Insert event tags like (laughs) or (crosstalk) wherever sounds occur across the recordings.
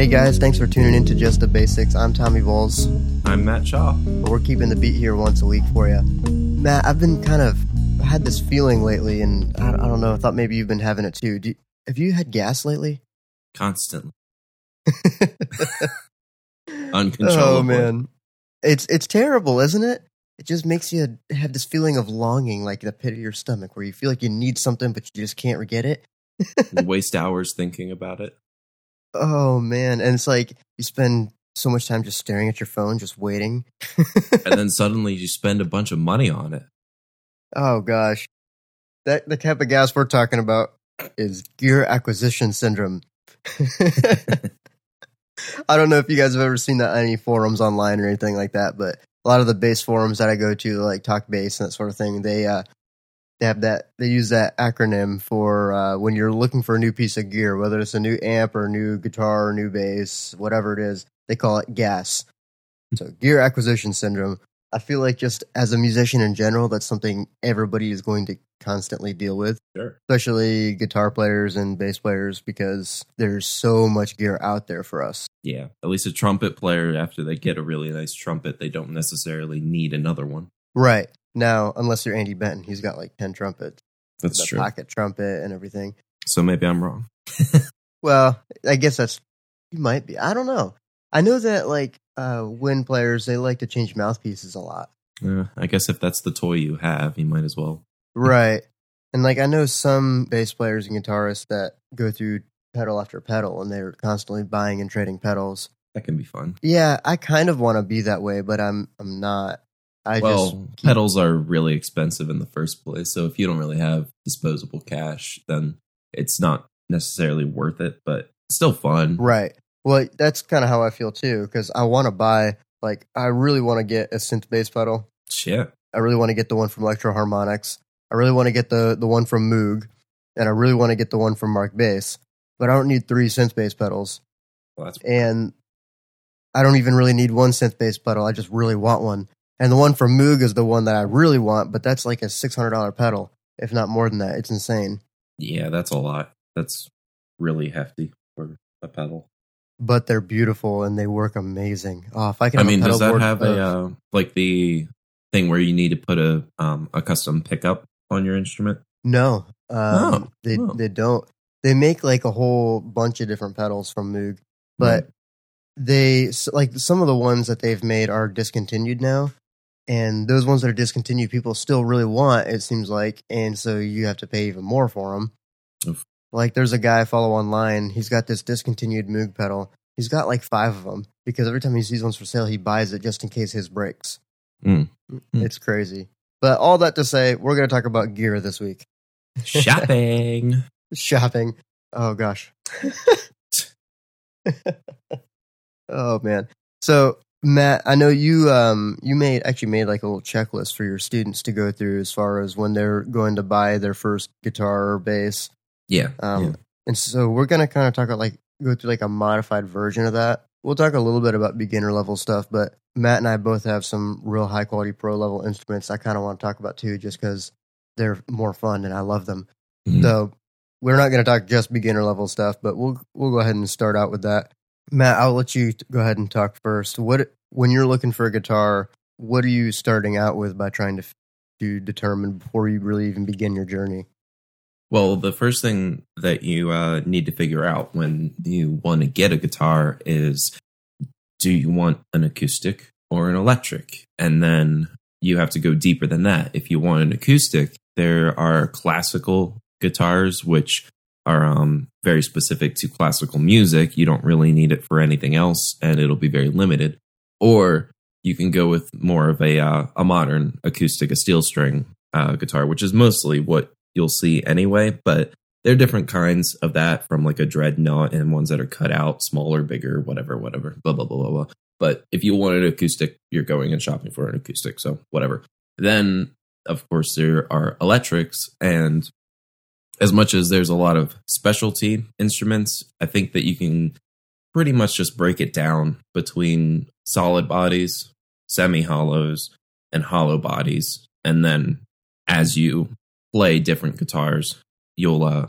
Hey guys, thanks for tuning in to Just the Basics. I'm Tommy Bowles. I'm Mat Shaw. We're keeping the beat here once a week for you. Mat, I've been kind of had this feeling lately, and I, I don't know. I thought maybe you've been having it too. Have you had gas lately? Constantly. (laughs) Uncontrollable. Oh man, it's it's terrible, isn't it? It just makes you have this feeling of longing, like in the pit of your stomach, where you feel like you need something, but you just can't get it. (laughs) Waste hours thinking about it. Oh man, and it's like you spend so much time just staring at your phone, just waiting. (laughs) And then suddenly you spend a bunch of money on it. oh gosh, that the type of gas we're talking about is gear acquisition syndrome. (laughs) (laughs) I don't know if you guys have ever seen that on any forums online or anything like that, but a lot of the bass forums that I go to, like TalkBass and that sort of thing, they uh, they have that they use that acronym for uh, when you're looking for a new piece of gear, whether it's a new amp or a new guitar or new bass, whatever it is, they call it gas. So gear acquisition syndrome. I feel like just as a musician in general, that's something everybody is going to constantly deal with Sure. especially guitar players and bass players because there's so much gear out there for us. Yeah. At least a trumpet player, after they get a really nice trumpet, they don't necessarily need another one. Right. Now, unless you're Andy Benton, he's got like 10 trumpets, That's true. pocket trumpet and everything. So maybe I'm wrong. (laughs) (laughs) Well, I guess that's you might be. I don't know. I know that like uh wind players they like to change mouthpieces a lot. Uh, I guess if that's the toy you have, you might as well. Right. And like I know some bass players and guitarists that go through pedal after pedal and they're constantly buying and trading pedals. That can be fun. Yeah, I kind of want to be that way, but I'm I'm not. I well, just pedals are really expensive in the first place. So if you don't really have disposable cash, then it's not necessarily worth it, but it's still fun. right. Well, that's kind of how I feel too because I want to buy like I really want to get a synth bass pedal. Shit. I really want to get the one from Electro-Harmonix. I really want to get the the one from Moog, and I really want to get the one from Markbass. But I don't need three synth bass pedals, Well, that's and I don't even really need one synth bass pedal. I just really want one. And the one from Moog is the one that I really want, but that's like a six hundred dollar pedal, if not more than that. It's insane. yeah, that's a lot. That's really hefty for a pedal. But they're beautiful and they work amazing. Oh, if I can, I mean, does that have of- a uh, like the thing where you need to put a um a custom pickup on your instrument? No, um, Oh, they oh. they don't. They make like a whole bunch of different pedals from Moog, but they like some of the ones that they've made are discontinued now, and those ones that are discontinued, people still really want. It seems like, and so you have to pay even more for them. Oof. Like there's a guy I follow online. He's got this discontinued Moog pedal. He's got like five of them because every time he sees ones for sale, he buys it just in case his breaks. Mm. It's crazy. But all that to say, we're going to talk about gear this week. Shopping. (laughs) shopping. Oh gosh. (laughs) (laughs) oh man. So Mat, I know you um you made actually made like a little checklist for your students to go through as far as when they're going to buy their first guitar or bass. yeah. Um yeah. and so we're gonna kind of talk about like go through like a modified version of that. We'll talk a little bit about beginner level stuff, but Mat and I both have some real high quality pro level instruments I kind of want to talk about too, just because they're more fun and I love them. Mhm. So we're not going to talk just beginner level stuff, but we'll we'll go ahead and start out with that. Mat, I'll let you go ahead and talk first. What when you're looking for a guitar, what are you starting out with by trying to to determine before you really even begin your journey? Well, the first thing that you uh, need to figure out when you want to get a guitar is do you want an acoustic or an electric? And then you have to go deeper than that. If you want an acoustic, there are classical guitars, which are um, very specific to classical music. You don't really need it for anything else, and it'll be very limited. Or you can go with more of a uh, a modern acoustic, a steel string uh, guitar, which is mostly what you'll see anyway. But there are different kinds of that, from like a dreadnought and ones that are cut out, smaller, bigger, whatever, whatever, blah blah blah blah blah. But if you want an acoustic, you're going and shopping for an acoustic, so whatever. Then, of course, there are electrics, and as much as there's a lot of specialty instruments, I think that you can pretty much just break it down between solid bodies, semi hollows, and hollow bodies. And then as you play different guitars, you'll uh,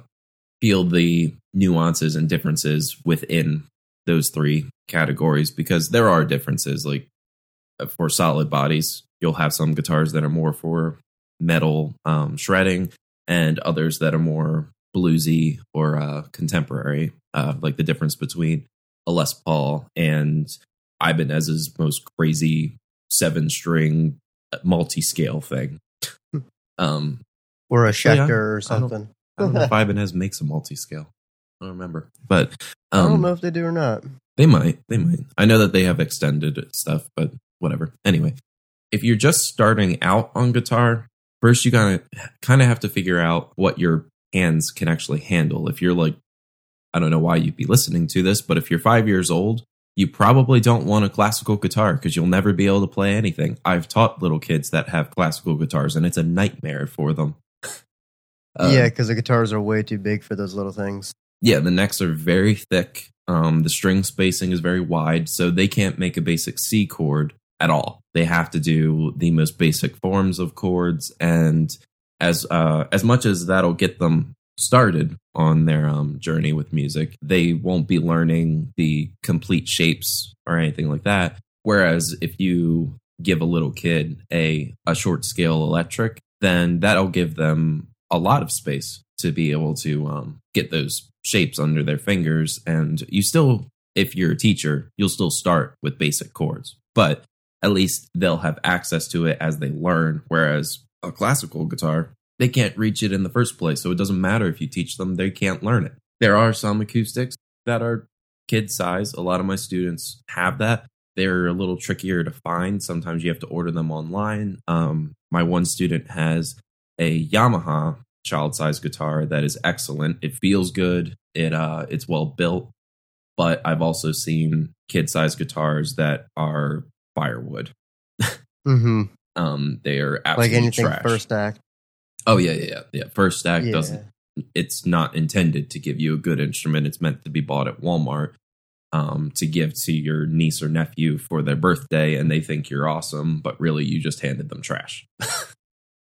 feel the nuances and differences within those three categories because there are differences. Like uh, for solid bodies, you'll have some guitars that are more for metal um, shredding, and others that are more bluesy or uh, contemporary. Uh, like the difference between a Les Paul and Ibanez's most crazy seven string multi scale thing. um, or a yeah, Schecter I or don't- something. I don't know if (laughs) Ibanez makes a multi scale. I don't remember, but I don't um, know if they do or not. they might. They might. I know that they have extended stuff, but whatever. Anyway, if you're just starting out on guitar, first you gotta kind of have to figure out what your hands can actually handle. If you're like, I don't know why you'd be listening to this, but if you're five years old, you probably don't want a classical guitar because you'll never be able to play anything. I've taught little kids that have classical guitars, and it's a nightmare for them. Um, yeah, because the guitars are way too big for those little things. yeah, the necks are very thick. Um, the string spacing is very wide, so they can't make a basic C chord at all. They have to do the most basic forms of chords, and as uh, as much as that'll get them started on their um, journey with music, they won't be learning the complete shapes or anything like that. Whereas if you give a little kid a a short scale electric, then that'll give them a lot of space to be able to um, get those shapes under their fingers. And you still, if you're a teacher, you'll still start with basic chords, but at least they'll have access to it as they learn. Whereas a classical guitar, they can't reach it in the first place. So it doesn't matter if you teach them, they can't learn it. There are some acoustics that are kid size. A lot of my students have that. They're a little trickier to find. Sometimes you have to order them online. Um, my one student has a Yamaha child size guitar that is excellent. It feels good. It uh it's well built. But I've also seen kid size guitars that are firewood. hmm Um they are Like absolutely anything trash. first act. Oh yeah, yeah, yeah. Yeah. First act Yeah. doesn't it's not intended to give you a good instrument. It's meant to be bought at Walmart um, to give to your niece or nephew for their birthday, and they think you're awesome, but really you just handed them trash.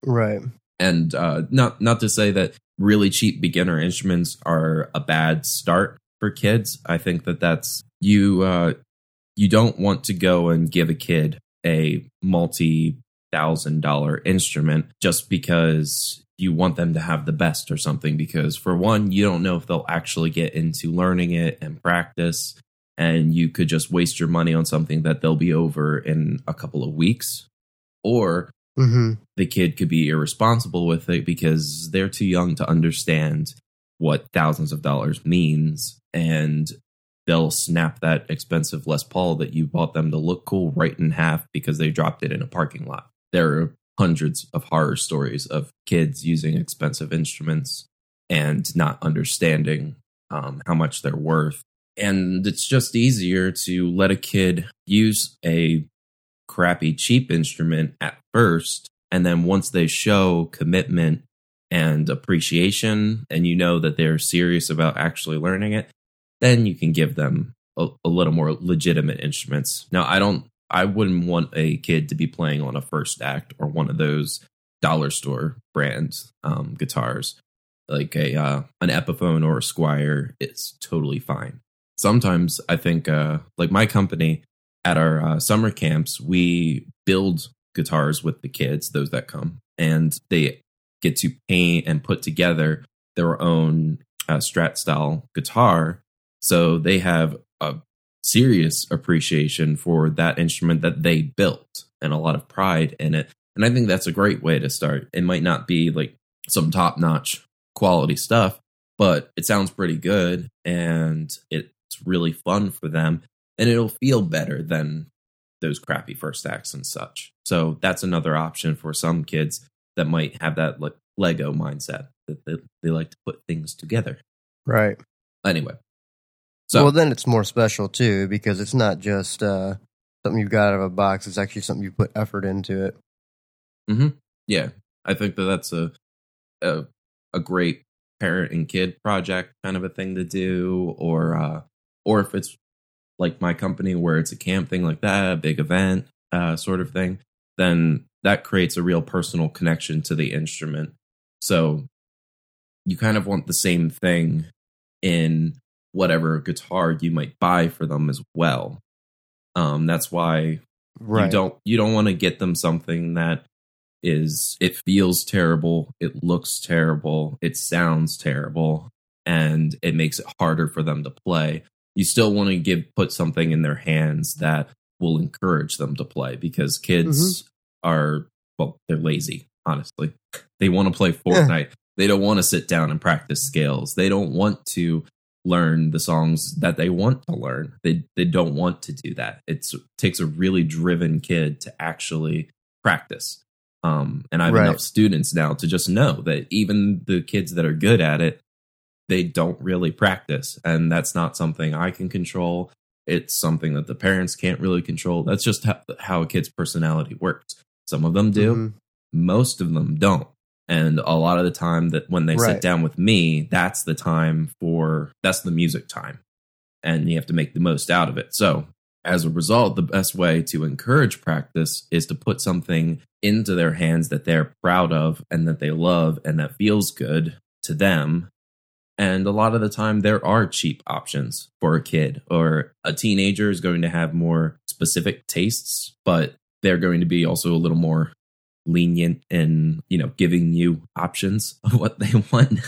Right. and uh, not not to say that really cheap beginner instruments are a bad start for kids. I think that that's you. Uh, you don't want to go and give a kid a multi thousand dollar instrument just because you want them to have the best or something. Because for one, you don't know if they'll actually get into learning it and practice. And you could just waste your money on something that they'll be over in a couple of weeks. Or hmm the kid could be irresponsible with it because they're too young to understand what thousands of dollars means and they'll snap that expensive Les Paul that you bought them to look cool right in half because they dropped it in a parking lot. There are hundreds of horror stories of kids using expensive instruments and not understanding um, how much they're worth. And it's just easier to let a kid use a crappy cheap instrument at first and then once they show commitment and appreciation and you know that they're serious about actually learning it then you can give them a, a little more legitimate instruments now i don't i wouldn't want a kid to be playing on a first act or one of those dollar store brand um, guitars like a uh, an epiphone or a Squier it's totally fine sometimes i think uh, like my company at our uh, summer camps, we build guitars with the kids, those that come, and they get to paint and put together their own uh, Strat style guitar. So they have a serious appreciation for that instrument that they built and a lot of pride in it. And I think that's a great way to start. It might not be like some top notch quality stuff, but it sounds pretty good and it's really fun for them and it'll feel better than those crappy first acts and such. So that's another option for some kids that might have that like Lego mindset that they, they like to put things together. Right. Anyway, so well, then it's more special too because it's not just uh, something you've got out of a box. It's actually something you put effort into it. yeah, I think that that's a, a a great parent and kid project kind of a thing to do, or uh, or if it's like my company where it's a camp thing like that, a big event uh, sort of thing, then that creates a real personal connection to the instrument. So you kind of want the same thing in whatever guitar you might buy for them as well. Um, that's why right. you don't you don't want to get them something that is it feels terrible, it looks terrible, it sounds terrible, and it makes it harder for them to play. You still want to give put something in their hands that will encourage them to play because kids Mm-hmm. are well, they're lazy, honestly. They want to play Fortnite. They don't want to sit down and practice scales. They don't want to learn the songs that they want to learn. They they don't want to do that. It's, it takes a really driven kid to actually practice. Um, and I have Right. enough students now to just know that even the kids that are good at it, they don't really practice, and that's not something I can control. It's something that the parents can't really control. That's just how, how a kid's personality works. Some of them do, Mhm. most of them don't. And a lot of the time that when they sit down with me, that's the time for that's the music time. And you have to make the most out of it. So as a result, the best way to encourage practice is to put something into their hands that they're proud of and that they love and that feels good to them. And a lot of the time, there are cheap options for a kid or a teenager is going to have more specific tastes, but they're going to be also a little more lenient in you know giving you options (laughs) of what they want.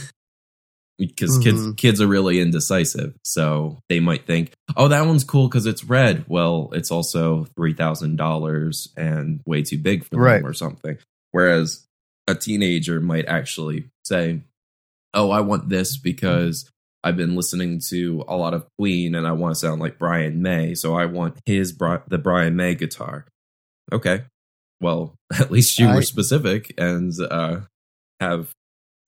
Because kids Mhm. kids are really indecisive so they might think oh that one's cool because it's red. Well it's also $3000 and way too big for Right. them or something. Whereas a teenager might actually say oh i want this because i've been listening to a lot of queen and i want to sound like brian may so i want his the brian may guitar. Okay well (laughs) at least you I- were specific and uh have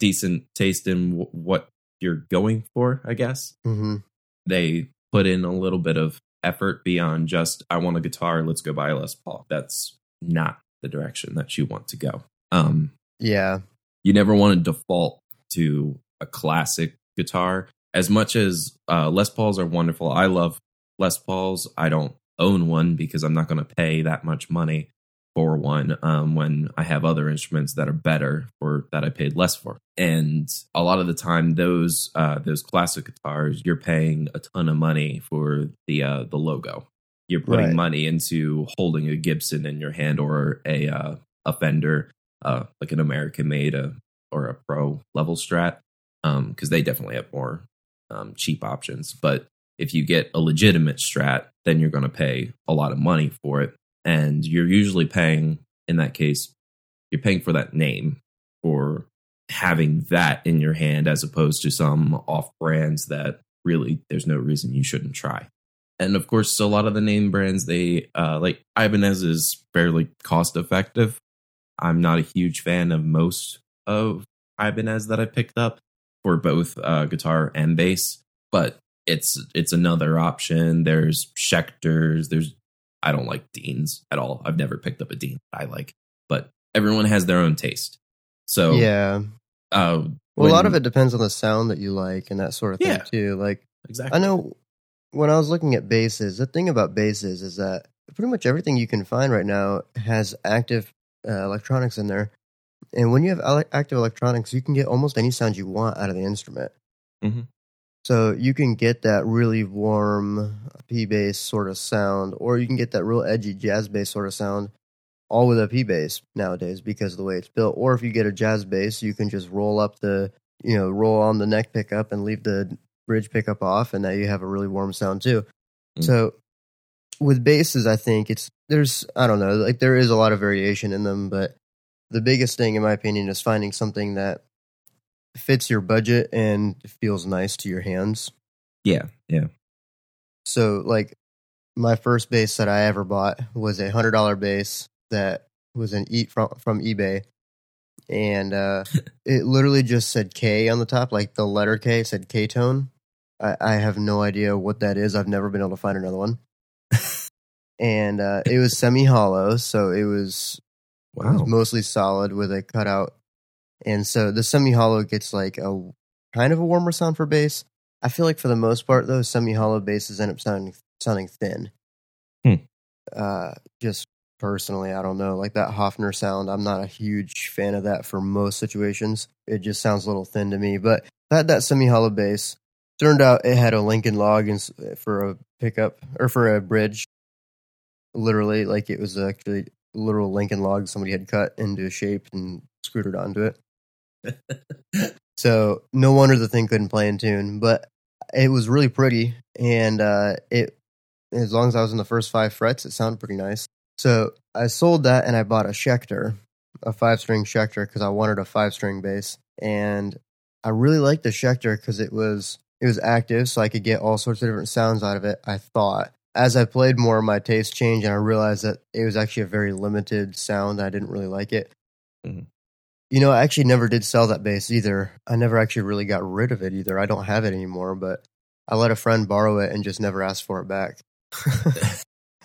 decent taste in w- what you're going for i guess. Mhm. they put in a little bit of effort beyond just i want a guitar let's go buy a les paul. That's not the direction that you want to go. Um Yeah. you never want to default to a classic guitar. As much as uh, les pauls are wonderful i love les pauls. I don't own one because i'm not going to pay that much money for one um, when i have other instruments that are better or that i paid less for and a lot of the time those uh, those classic guitars you're paying a ton of money for the uh, the logo you're putting Right. money into holding a gibson in your hand or a uh, a fender uh, like an American made a, or a pro level strat because they definitely have more um, cheap options. But if you get a legitimate strat, then you're going to pay a lot of money for it, and you're usually paying in that case you're paying for that name for having that in your hand as opposed to some off brands that really there's no reason you shouldn't try. And of course a lot of the name brands they uh like ibanez is fairly cost effective i'm not a huge fan of most of ibanez that i picked up for both uh guitar and bass but it's it's another option. There's schecters there's i don't like deans at all i've never picked up a dean i like but everyone has their own taste so yeah. uh Well, a lot of it depends on the sound that you like and that sort of thing Yeah. too. Like exactly I know when I was looking at basses, the thing about basses is that pretty much everything you can find right now has active uh, electronics in there. And when you have active electronics, you can get almost any sound you want out of the instrument. Mhm. So you can get that really warm P bass sort of sound, or you can get that real edgy jazz bass sort of sound, all with a P bass nowadays because of the way it's built. Or if you get a jazz bass, you can just roll up the, you know, roll on the neck pickup and leave the bridge pickup off, and now you have a really warm sound too. Mm. So with basses, I think it's there's I don't know, like there is a lot of variation in them, but the biggest thing, in my opinion, is finding something that fits your budget and feels nice to your hands. yeah yeah So, like, my first bass that I ever bought was a hundred dollar bass that was an eat from from eBay, and uh, (laughs) it literally just said K on the top, like the letter K said K tone. I, I have no idea what that is. I've never been able to find another one. (laughs) and uh, it was semi hollow, so it was it was mostly solid with a cutout. And so the semi hollow gets like a kind of a warmer sound for bass. I feel like for the most part, though, semi hollow basses end up sounding sounding thin. Hmm. Uh, just personally, I don't know. Like that Hofner sound, I'm not a huge fan of that for most situations. It just sounds a little thin to me. But I had that semi hollow bass, Turned out it had a Lincoln log ins- for a pickup or for a bridge. Literally, like it was actually a literal Lincoln log somebody had cut into shape and screwed it onto it. (laughs) so no wonder the thing couldn't play in tune, but it was really pretty, and uh, it as long as I was in the first five frets, it sounded pretty nice. So I sold that and I bought a Schecter, a five string Schecter, because I wanted a five string bass, and I really liked the Schecter because it was it was active, so I could get all sorts of different sounds out of it. I thought. As I played more, my taste changed, and I realized that it was actually a very limited sound. I didn't really like it. Mhm. You know, I actually never did sell that bass either. I never actually really got rid of it either. I don't have it anymore, but I let a friend borrow it and just never asked for it back. (laughs) (laughs)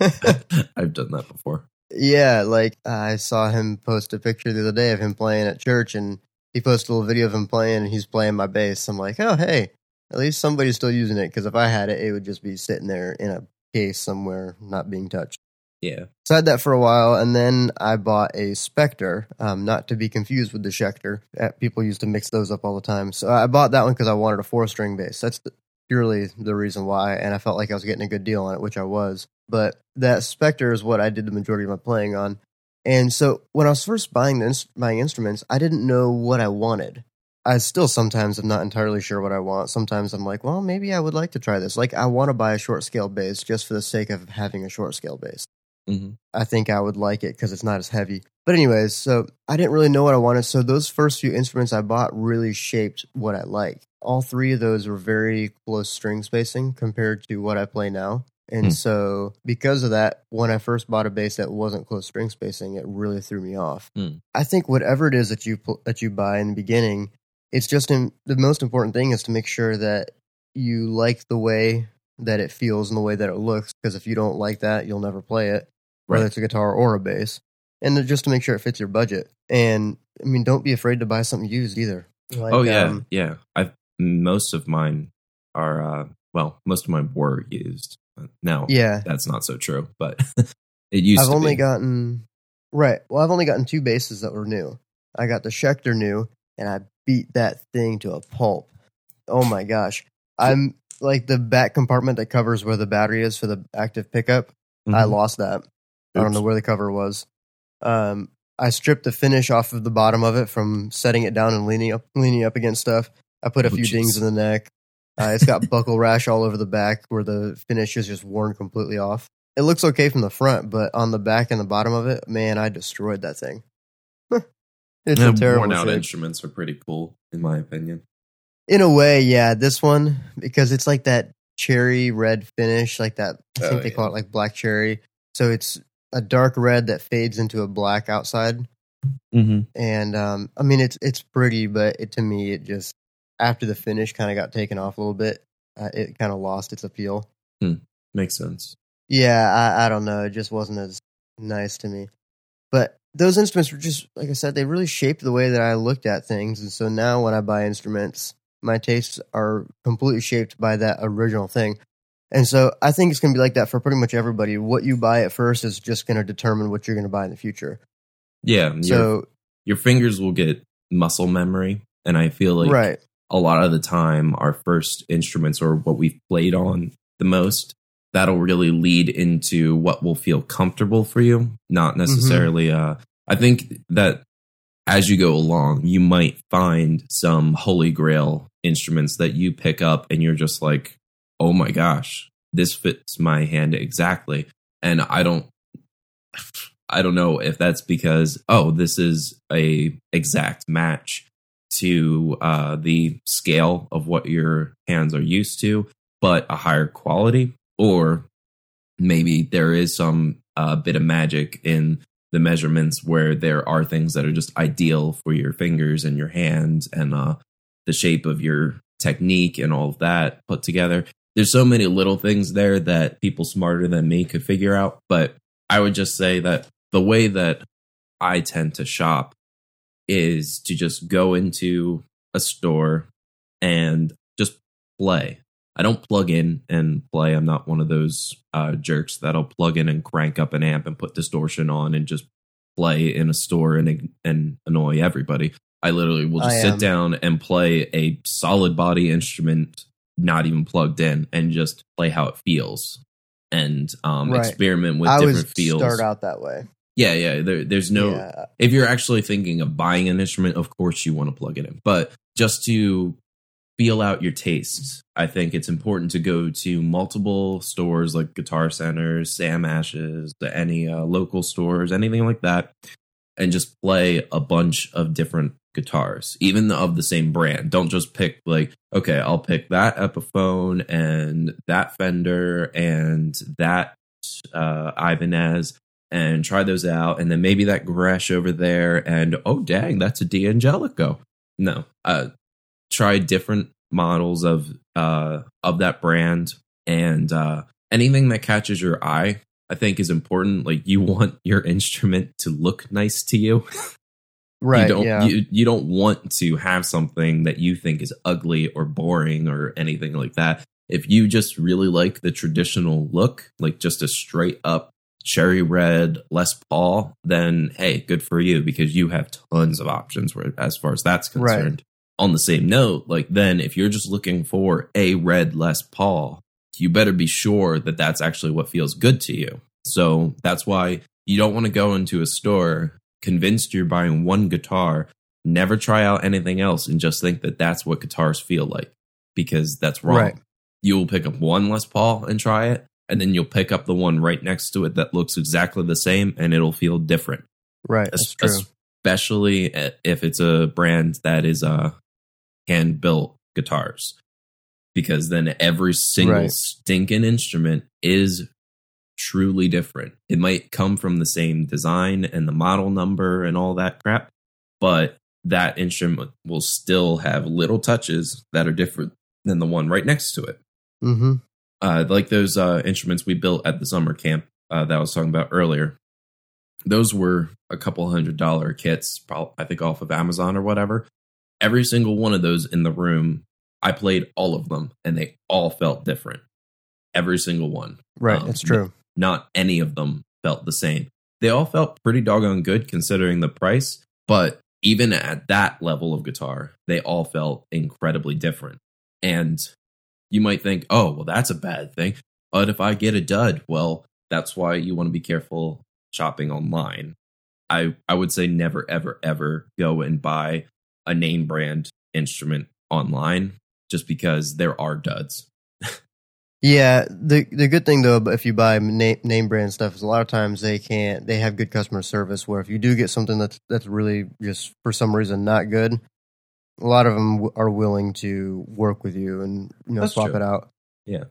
I've done that before. yeah, like I saw him post a picture the other day of him playing at church, and he posted a little video of him playing, and he's playing my bass. I'm like, oh hey, at least somebody's still using it because if I had it, it would just be sitting there in a case somewhere, not being touched. Yeah. So I had that for a while, and then I bought a Spector, um, not to be confused with the Schecter. Uh, People used to mix those up all the time. So I bought that one because I wanted a four string bass. That's the, purely the reason why, and I felt like I was getting a good deal on it, which I was. But that Spector is what I did the majority of my playing on. And so when I was first buying the buying instruments, I didn't know what I wanted. I still sometimes am not entirely sure what I want. Sometimes I'm like, well, maybe I would like to try this. Like I want to buy a short scale bass just for the sake of having a short scale bass. Hmm I think I would like it because it's not as heavy. But anyways, so I didn't really know what I wanted. So those first few instruments I bought really shaped what I like. All three of those were very close string spacing compared to what I play now. And Hmm. so because of that, when I first bought a bass that wasn't close string spacing, it really threw me off. Hmm. I think whatever it is that you pl- that you buy in the beginning, it's just in, the most important thing is to make sure that you like the way that it feels and the way that it looks. Because if you don't like that, you'll never play it whether Right. it's a guitar or a bass, and just to make sure it fits your budget. And I mean, don't be afraid to buy something used either. Like, oh yeah, um, yeah. I most of mine are uh well, most of mine were used. Now yeah. that's not so true, but (laughs) it used I've only be. gotten right. Well, I've only gotten two basses that were new. I got the Schecter new, and I beat that thing to a pulp. Oh my gosh! I'm like the back compartment that covers where the battery is for the active pickup. I Mhm. lost that. I don't know where the cover was. Um, I stripped the finish off of the bottom of it from setting it down and leaning up, leaning up against stuff. I put a Oh, few jeez. dings in the neck. Uh, it's got buckle rash all over the back where the finish is just worn completely off. It looks okay from the front, but on the back and the bottom of it, man, I destroyed that thing. (laughs) it's Yeah, a terrible worn out shape. instruments are pretty cool, in my opinion. In a way, yeah, this one because it's like that cherry red finish, like that. I Oh, think they yeah. call it like black cherry. So it's a dark red that fades into a black outside. Mm-hmm. and um, I mean it's it's pretty, but it, to me it just after the finish kind of got taken off a little bit. Uh, it kind of lost its appeal. Makes sense. Yeah, I, I don't know. It just wasn't as nice to me. But those instruments were just like I said, they really shaped the way that I looked at things, and so now when I buy instruments, my tastes are completely shaped by that original thing. And so I think it's going to be like that for pretty much everybody. What you buy at first is just going to determine what you're going to buy in the future. Yeah, So your fingers will get muscle memory, and I feel like right, a lot of the time our first instruments or what we've played on the most that'll really lead into what will feel comfortable for you not necessarily uh i think that as you go along you might find some holy grail instruments that you pick up and you're just like oh my gosh this fits my hand exactly and i don't i don't know if that's because oh this is a exact match to uh, the scale of what your hands are used to, but a higher quality, or maybe there is some uh, bit of magic in the measurements where there are things that are just ideal for your fingers and your hands and uh, the shape of your technique and all of that put together. There's so many little things there that people smarter than me could figure out, but I would just say that the way that I tend to shop is to just go into a store and just play. I don't plug in and play. I'm not one of those uh, jerks that'll plug in and crank up an amp and put distortion on and just play in a store and and annoy everybody. I literally will just sit down and play a solid body instrument not even plugged in and just play how it feels and um, Right. experiment with I different would feels. start out that way. Yeah, yeah. There, there's no. Yeah. If you're actually thinking of buying an instrument, of course you want to plug it in. But just to feel out your tastes, I think it's important to go to multiple stores like Guitar Centers, Sam Ashes, any uh, local stores, anything like that, and just play a bunch of different guitars, even of the same brand. Don't just pick like, okay, I'll pick that Epiphone and that Fender and that uh, Ibanez and try those out, and then maybe that Gretsch over there, and oh dang, that's a D'Angelico. No, uh, try different models of uh of that brand, and uh, anything that catches your eye, I think is important. Like you want your instrument to look nice to you. (laughs) Right. you don't yeah. you, you don't want to have something that you think is ugly or boring or anything like that if you just really like the traditional look like just a straight up cherry red les paul then hey good for you because you have tons of options where, as far as that's Right. concerned on the same note like then if you're just looking for a red les paul you better be sure that that's actually what feels good to you so that's why you don't want to go into a store convinced you're buying one guitar, never try out anything else, and just think that that's what guitars feel like because that's wrong. Right. You will pick up one Les Paul and try it, and then you'll pick up the one right next to it that looks exactly the same, and it'll feel different. right. Es-. Especially if it's a brand that is uh, hand built guitars, because then every single Right. stinking instrument is truly different. It might come from the same design and the model number and all that crap, but that instrument will still have little touches that are different than the one right next to it. hmm Uh, like those uh, instruments we built at the summer camp uh, that I was talking about earlier. Those were a couple hundred dollar kits, I think off of Amazon or whatever. Every single one of those in the room, I played all of them, and they all felt different. Every single one Right. Um, that's true. Not any of them felt the same. They all felt pretty doggone good considering the price, but even at that level of guitar, they all felt incredibly different. And you might think, oh, well, that's a bad thing. But if I get a dud, well, that's why you want to be careful shopping online. I, I would say never, ever, ever go and buy a name brand instrument online just because there are duds. Yeah, the the good thing though, if you buy name name brand stuff, is a lot of times they can't. They have good customer service. Where if you do get something that's that's really just for some reason not good, a lot of them w- are willing to work with you and you know That's swap true. it out. Yeah,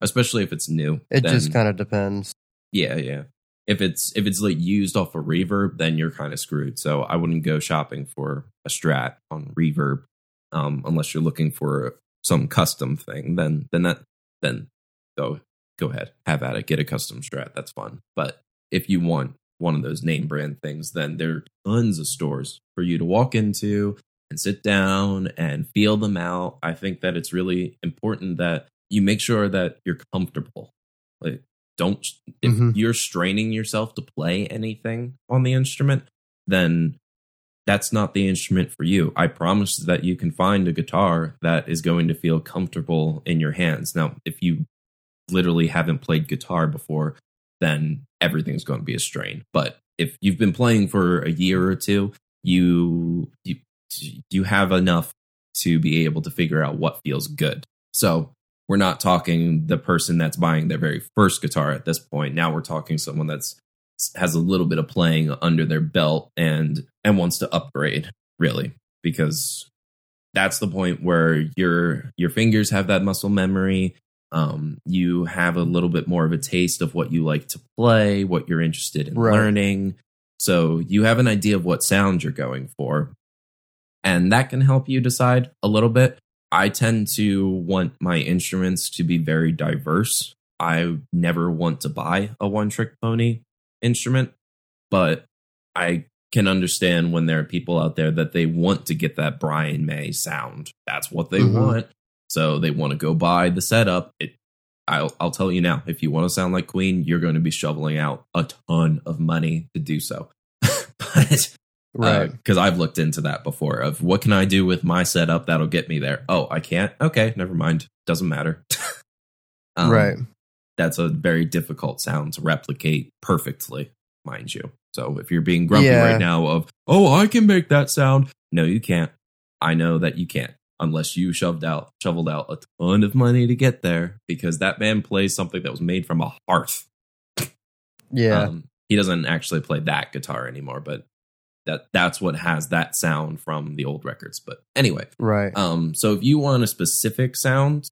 especially if it's new. It then- just kind of depends. Yeah, yeah. If it's if it's like used off of reverb, then you're kind of screwed. So I wouldn't go shopping for a strat on reverb, um, unless you're looking for some custom thing. Then then that then go go ahead, have at it, get a custom strat. That's fun. But if you want one of those name brand things, then there are tons of stores for you to walk into and sit down and feel them out. I think that it's really important that you make sure that you're comfortable. Like don't if Mhm. you're straining yourself to play anything on the instrument, then that's not the instrument for you. I promise that you can find a guitar that is going to feel comfortable in your hands. Now, if you literally haven't played guitar before, then everything's going to be a strain. But if you've been playing for a year or two, you you you have enough to be able to figure out what feels good. So we're not talking the person that's buying their very first guitar at this point. Now we're talking someone that's has a little bit of playing under their belt and and wants to upgrade really because that's the point where your your fingers have that muscle memory. Um you have a little bit more of a taste of what you like to play what you're interested in Right. learning. So you have an idea of what sound you're going for and that can help you decide a little bit. I tend to want my instruments to be very diverse. I never want to buy a one trick pony instrument but i can understand when there are people out there that they want to get that brian may sound that's what they Mhm. want so they want to go buy the setup it I'll, I'll tell you now if you want to sound like queen you're going to be shoveling out a ton of money to do so (laughs) but Right. Because I've looked into that before of what can I do with my setup that'll get me there. Oh, I can't. Okay, never mind. Doesn't matter. (laughs) Um, right. That's a very difficult sound to replicate perfectly, mind you. So if you're being grumpy Yeah. right now of, oh, I can make that sound. No, you can't. I know that you can't unless you shoved out, shoveled out a ton of money to get there because that man plays something that was made from a hearth. Yeah. Um, he doesn't actually play that guitar anymore, but that that's what has that sound from the old records. But anyway, right. um, so if you want a specific sound,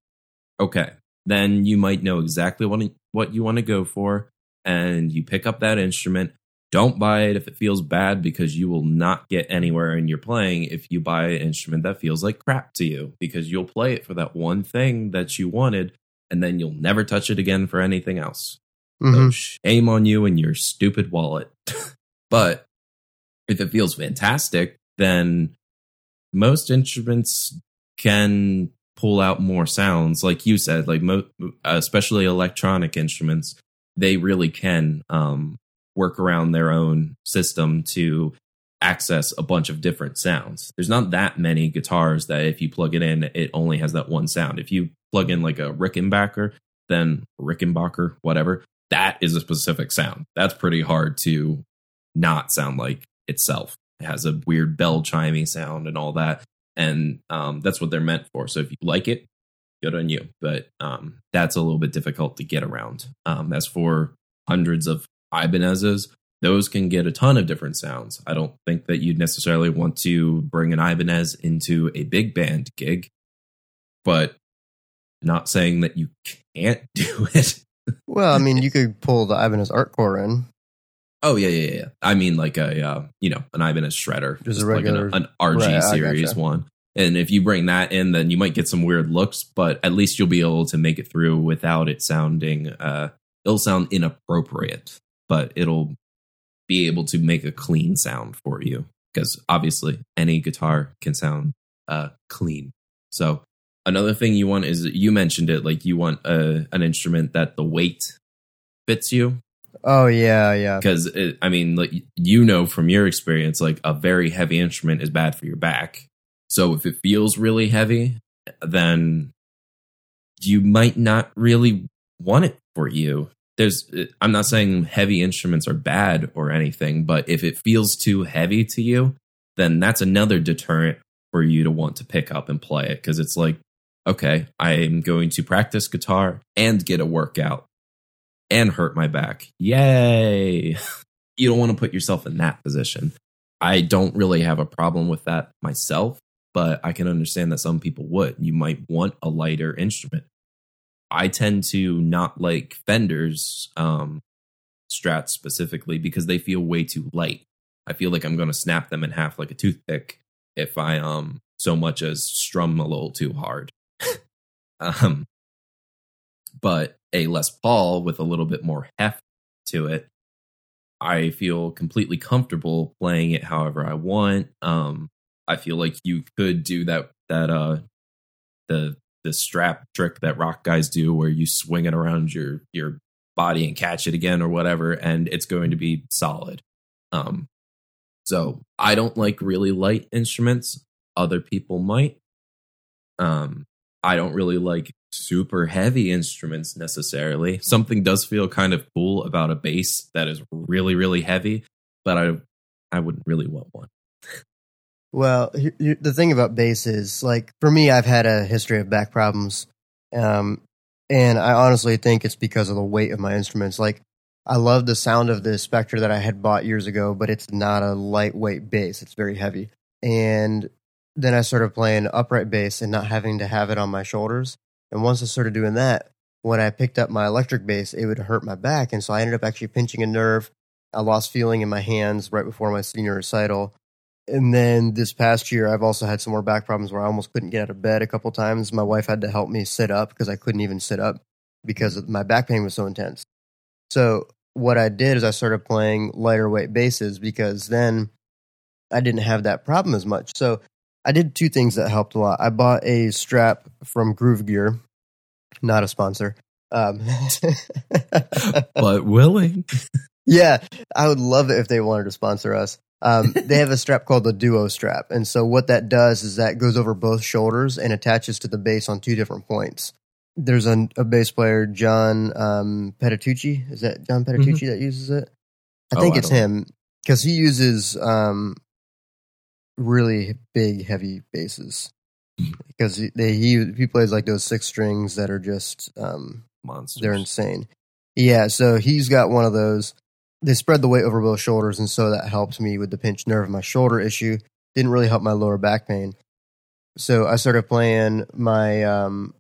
okay, then you might know exactly what what you want to go for, and you pick up that instrument. Don't buy it if it feels bad because you will not get anywhere in your playing if you buy an instrument that feels like crap to you because you'll play it for that one thing that you wanted and then you'll never touch it again for anything else. So Mhm. shame on you and your stupid wallet. (laughs) but if it feels fantastic, then most instruments can pull out more sounds. Like you said, like mo- especially electronic instruments, they really can um, work around their own system to access a bunch of different sounds. There's not that many guitars that if you plug it in, it only has that one sound. If you plug in like a Rickenbacker, then Rickenbacker, whatever, that is a specific sound. That's pretty hard to not sound like itself. It has a weird bell chiming sound and all that. And um, that's what they're meant for. So if you like it, good on you. But um, that's a little bit difficult to get around. Um, as for hundreds of Ibanez's, those can get a ton of different sounds. I don't think that you'd necessarily want to bring an Ibanez into a big band gig, but not saying that you can't (laughs) do it. Well, I mean, you could pull the Ibanez Artcore in. Oh yeah, yeah, yeah. I mean, like a uh, you know an Ibanez shredder, Just a like an- an, RG Right, series gotcha. one. And if you bring that in, then you might get some weird looks, but at least you'll be able to make it through without it sounding. Uh, it'll sound inappropriate, but it'll be able to make a clean sound for you because obviously any guitar can sound uh, clean. So another thing you want is you mentioned it, like you want a, an instrument that the weight fits you Oh yeah, yeah. because I mean, like you know from your experience, like a very heavy instrument is bad for your back. So if it feels really heavy, then you might not really want it for you. There's, I'm not saying heavy instruments are bad or anything, but if it feels too heavy to you, then that's another deterrent for you to want to pick up and play it because it's like, okay, I'm going to practice guitar and get a workout and hurt my back. Yay. (laughs) you don't want to put yourself in that position. I don't really have a problem with that myself, but I can understand that some people would. You might want a lighter instrument. I tend to not like Fenders um, strats specifically because they feel way too light. I feel like I'm going to snap them in half like a toothpick if I um so much as strum a little too hard. (laughs) um, but a Les Paul with a little bit more heft to it, I feel completely comfortable playing it however I want. Um, I feel like you could do that that uh the the strap trick that rock guys do where you swing it around your your body and catch it again or whatever and it's going to be solid. Um so I don't like really light instruments. Other people might. Um I don't really like super heavy instruments necessarily. Something does feel kind of cool about a bass that is really really heavy, but I I wouldn't really want one. Well, he- the thing about bass is, like, for me, I've had a history of back problems, um, and I honestly think it's because of the weight of my instruments. Like, I love the sound of the Spector that I had bought years ago, but it's not a lightweight bass; it's very heavy. And then I started playing upright bass and not having to have it on my shoulders. And once I started doing that, when I picked up my electric bass, it would hurt my back, and so I ended up actually pinching a nerve. I lost feeling in my hands right before my senior recital and then this past year, I've also had some more back problems where I almost couldn't get out of bed a couple times. My wife had to help me sit up because I couldn't even sit up because my back pain was so intense. So what I did is I started playing lighter weight basses because then I didn't have that problem as much. So I did two things that helped a lot. I bought a strap from Gruv Gear, not a sponsor. Um, (laughs) But willing. yeah, I would love it if they wanted to sponsor us. Um, they have a strap called the Duo strap, and so what that does is that goes over both shoulders and attaches to the bass on two different points. There's a, a bass player, John um, Patitucci. Is that John Patitucci that uses it? I Oh, think it's him because he uses um, really big, heavy basses. Because he, they, he he plays like those six strings that are just um, Monsters. they're insane. Yeah, so he's got one of those. They spread the weight over both shoulders, and so that helped me with the pinched nerve of my shoulder issue. Didn't really help my lower back pain. So I started playing my um,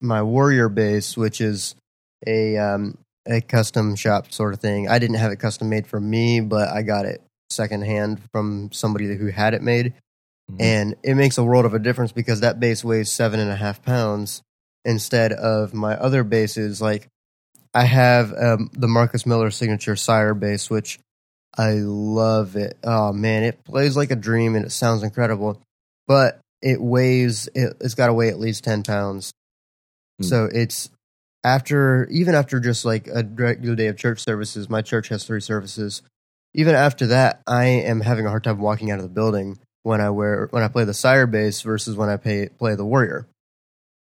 my Warrior bass, which is a um, a custom shop sort of thing. I didn't have it custom made for me, but I got it secondhand from somebody who had it made Mhm. and it makes a world of a difference because that bass weighs seven and a half pounds instead of my other basses. Like I have um, the Marcus Miller signature Sire bass, which I love it. Oh man, it plays like a dream and it sounds incredible, but it weighs it, it's got to weigh at least ten pounds. Hmm. So it's after even after just like a regular day of church services. My church has three services. Even after that, I am having a hard time walking out of the building when I wear when I play the sire bass versus when I pay, play the warrior.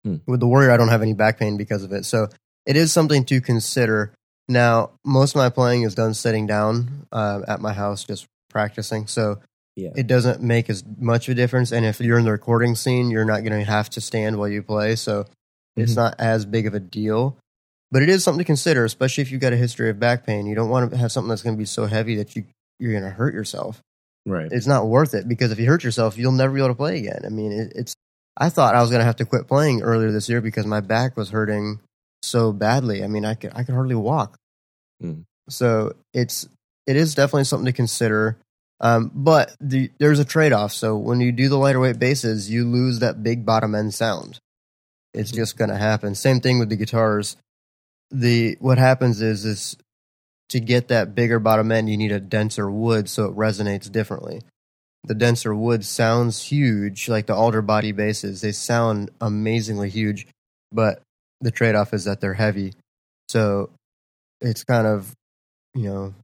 Hmm. With the warrior, I don't have any back pain because of it. So it is something to consider. Now, most of my playing is done sitting down uh, at my house, just practicing. So yeah. it doesn't make as much of a difference. And if you're in the recording scene, you're not going to have to stand while you play. So it's Mhm. not as big of a deal. But it is something to consider, especially if you've got a history of back pain. You don't want to have something that's going to be so heavy that you, you're going to hurt yourself. right. It's not worth it because if you hurt yourself, you'll never be able to play again. I mean, it, it's. I thought I was going to have to quit playing earlier this year because my back was hurting so badly. I mean, I could I could hardly walk. Hmm. So it's it is definitely something to consider. Um, but the, there's a trade off. So when you do the lighter weight basses, you lose that big bottom end sound. It's Mhm. just going to happen. Same thing with the guitars. The what happens is is to get that bigger bottom end, you need a denser wood so it resonates differently. The denser wood sounds huge, like the alder body basses. They sound amazingly huge, but the trade off is that they're heavy. So it's kind of, you know,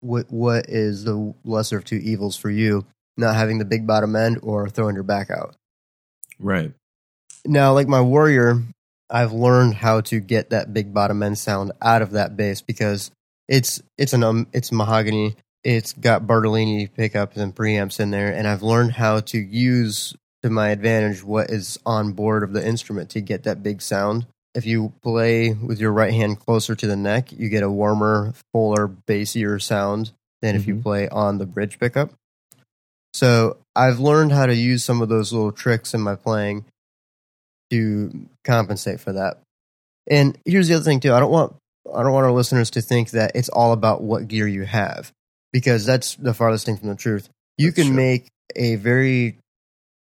what what is the lesser of two evils for you? Not having the big bottom end or throwing your back out. right. Now, like my warrior, I've learned how to get that big bottom end sound out of that bass because it's it's an um, it's mahogany. It's got Bartolini pickups and preamps in there, and I've learned how to use to my advantage what is on board of the instrument to get that big sound. If you play with your right hand closer to the neck, you get a warmer, fuller, bassier sound than if you Mhm. play on the bridge pickup. So I've learned how to use some of those little tricks in my playing to compensate for that. And here's the other thing too. I don't want I don't want our listeners to think that it's all about what gear you have because that's the farthest thing from the truth. You That's can true. make a very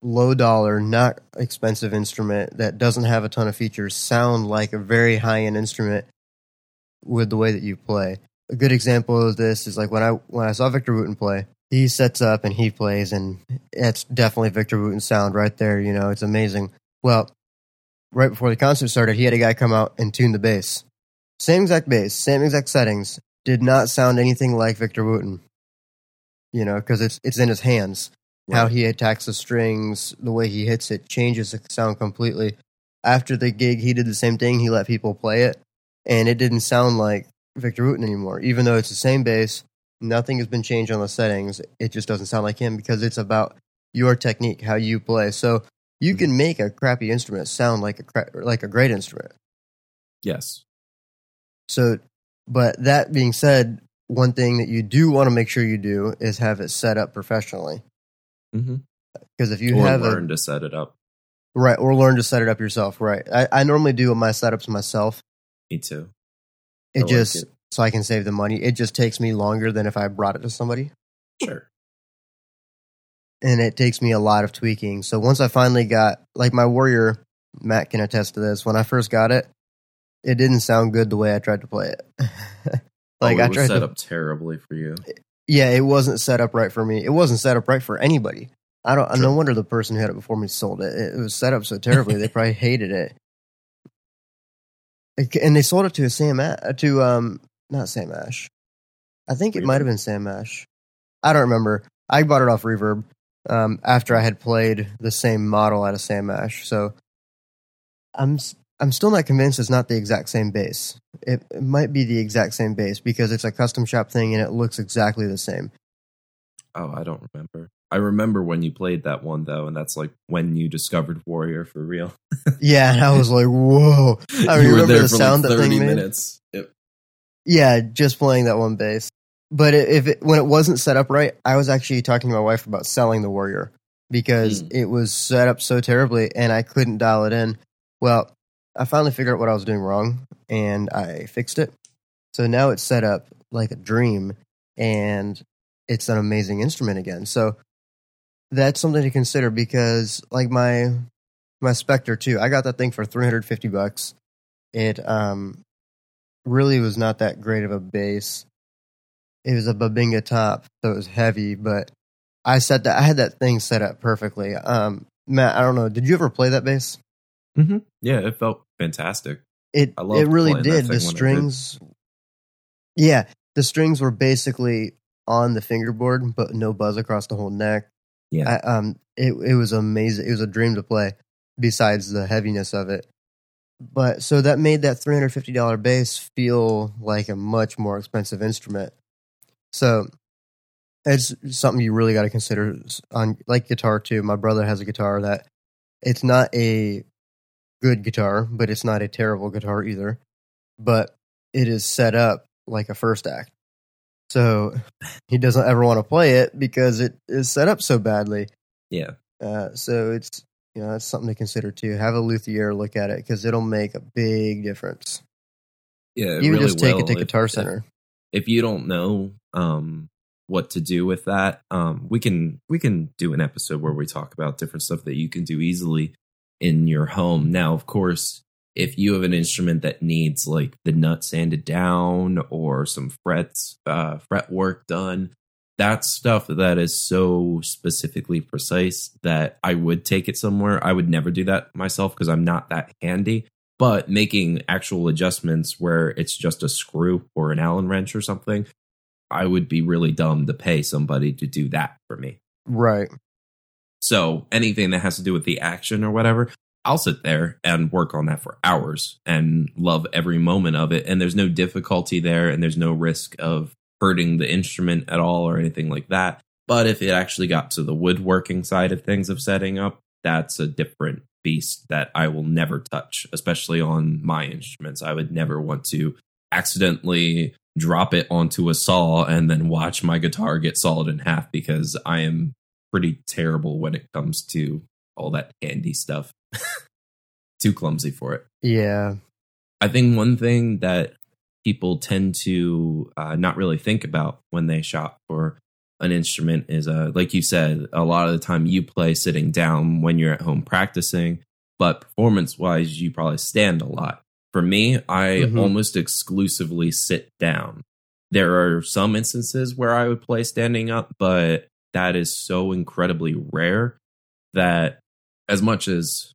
low dollar, not expensive instrument that doesn't have a ton of features sound like a very high end instrument with the way that you play. A good example of this is like when I when I saw Victor Wooten play, he sets up and he plays and it's definitely Victor Wooten sound right there, you know, it's amazing. Well, right before the concert started, he had a guy come out and tune the bass. Same exact bass, same exact settings, did not sound anything like Victor Wooten. You know, because it's it's in his hands. How he attacks the strings, the way he hits it changes the sound completely. After the gig, he did the same thing. He let people play it, and it didn't sound like Victor Wooten anymore. Even though it's the same bass, nothing has been changed on the settings. It just doesn't sound like him because it's about your technique, how you play. So you Mhm. can make a crappy instrument sound like a cra- like a great instrument. Yes. So, but that being said, one thing that you do want to make sure you do is have it set up professionally. hmm Because if you or have learn a to set it up. right, or learn to set it up yourself, right? I, I normally do my setups myself. Me too. It I like just it. so I can save the money. It just takes me longer than if I brought it to somebody, Sure. And it takes me a lot of tweaking. So once I finally got like my Warrior, Mat can attest to this. When I first got it, it didn't sound good the way I tried to play it. (laughs) like oh, it I tried set to up terribly for you. yeah, it wasn't set up right for me. It wasn't set up right for anybody. I don't. True. No wonder the person who had it before me sold it. It, it was set up so terribly. they probably hated it. And they sold it to Sam A- to um not Sam Ash. I think it might have been Sam Ash. I don't remember. I bought it off Reverb um, after I had played the same model out of Sam Ash. So I'm I'm still not convinced it's not the exact same bass. It, it might be the exact same bass because it's a custom shop thing and it looks exactly the same. Oh, I don't remember. I remember when you played that one though, and that's like when you discovered Warrior for real. (laughs) Yeah, and I was like, whoa! I remember the sound like that thing thirty made. minutes. Yep. Yeah, just playing that one bass. But if it, when it wasn't set up right, I was actually talking to my wife about selling the Warrior because Mm. it was set up so terribly and I couldn't dial it in. Well, I finally figured out what I was doing wrong and I fixed it. So now it's set up like a dream and it's an amazing instrument again. So that's something to consider because like my my Spector too, I got that thing for 350 bucks. It um really was not that great of a bass. It was a Bubinga top, so it was heavy, but I set that I had that thing set up perfectly. Um Mat, I don't know, did you ever play that bass? Mm-hmm. Yeah, it felt fantastic. It I it really did. The I did. strings Yeah, the strings were basically on the fingerboard, but no buzz across the whole neck. Yeah. I, um, it it was amazing. It was a dream to play. Besides the heaviness of it, but so that made that three hundred fifty dollar bass feel like a much more expensive instrument. So it's something you really got to consider on like guitar too. My brother has a guitar that it's not a good guitar, but it's not a terrible guitar either. But it is set up like a first act. So he doesn't ever want to play it because it is set up so badly. Yeah. Uh, so it's you know that's something to consider too. Have a luthier look at it because it'll make a big difference. Yeah. Even really just take will. it to Guitar if- Center. If you don't know um what to do with that um we can we can do an episode where we talk about different stuff that you can do easily in your home now of course if you have an instrument that needs like the nut sanded down or some frets uh fret work done that's stuff that is so specifically precise that I would take it somewhere. I would never do that myself because I'm not that handy but making actual adjustments where it's just a screw or an allen wrench or something i would be really dumb to pay somebody to do that for me. Right. so anything that has to do with the action or whatever i'll sit there and work on that for hours and love every moment of it. And there's no difficulty there and there's no risk of hurting the instrument at all or anything like that. But if it actually got to the woodworking side of things of setting up that's a different beast that I will never touch, especially on my instruments. I would never want to accidentally drop it onto a saw and then watch my guitar get sawed in half because I am pretty terrible when it comes to all that handy stuff. (laughs) Too clumsy for it. Yeah. I think one thing that people tend to uh, not really think about when they shop for an instrument is, uh, like you said, a lot of the time you play sitting down when you're at home practicing, but performance wise, you probably stand a lot. For me, I Mhm. almost exclusively sit down. There are some instances where I would play standing up, but that is so incredibly rare that as much as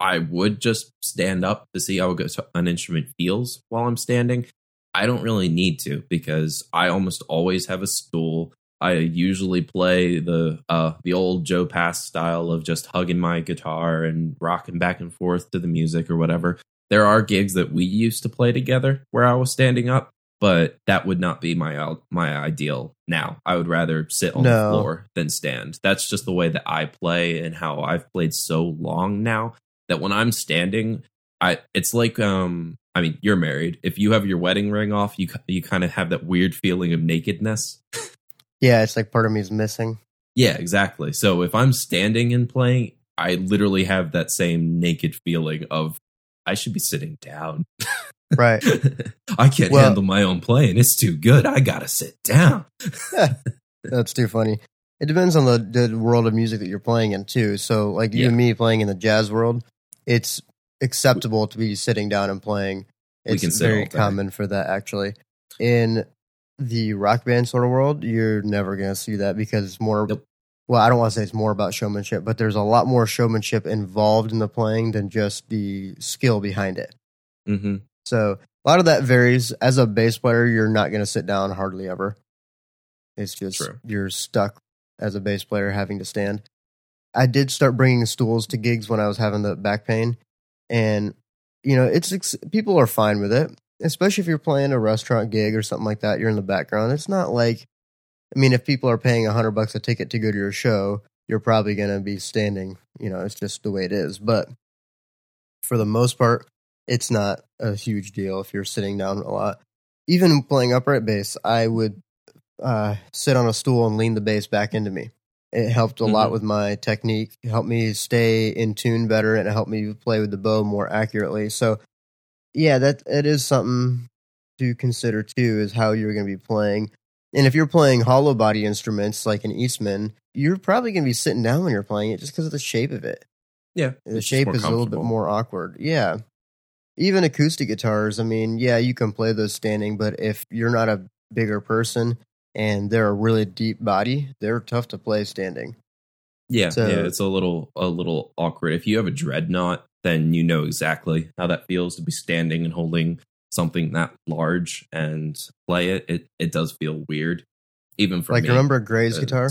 I would just stand up to see how an instrument feels while I'm standing. I don't really need to because I almost always have a stool. I usually play the uh, the old Joe Pass style of just hugging my guitar and rocking back and forth to the music or whatever. There are gigs that we used to play together where I was standing up, but that would not be my my ideal now. I would rather sit on No. the floor than stand. That's just the way that I play and how I've played so long now that when I'm standing, I it's like um I mean you're married. If you have your wedding ring off, you you kind of have that weird feeling of nakedness. (laughs) Yeah, it's like part of me is missing. Yeah, exactly. So if I'm standing and playing, I literally have that same naked feeling of I should be sitting down. Right. (laughs) I can't Well- handle my own playing. It's too good. I gotta sit down. (laughs) That's too funny. It depends on the, the world of music that you're playing in too. So, like you Yeah. and me playing in the jazz world, it's acceptable to be sitting down and playing. It's very common for that actually. In the rock band sort of world, you're never going to see that because it's more. Nope. Well, I don't want to say it's more about showmanship, but there's a lot more showmanship involved in the playing than just the skill behind it. hmm So a lot of that varies. As a bass player, you're not going to sit down hardly ever. It's just True. you're stuck as a bass player having to stand. I did start bringing stools to gigs when I was having the back pain, and you know, it's people are fine with it, especially if you're playing a restaurant gig or something like that. You're in the background. It's not like, I mean, if people are paying a hundred bucks a ticket to go to your show, you're probably going to be standing. You know, it's just the way it is. But for the most part, it's not a huge deal if you're sitting down a lot. Even playing upright bass, I would uh, sit on a stool and lean the bass back into me. It helped a lot Mhm. with my technique. It helped me stay in tune better, and it helped me play with the bow more accurately. So, yeah, that it is something to consider too. Is how you're going to be playing. And if you're playing hollow body instruments like an Eastman, you're probably going to be sitting down when you're playing it just because of the shape of it. Yeah, The shape is a little bit more awkward. Yeah. Even acoustic guitars, I mean, yeah, you can play those standing, but if you're not a bigger person and they're a really deep body, they're tough to play standing. Yeah, So- yeah, it's a little a little awkward. If you have a dreadnought, then you know exactly how that feels to be standing and holding something that large and play it. It it does feel weird, even for like, me. remember Gray's Uh, guitar?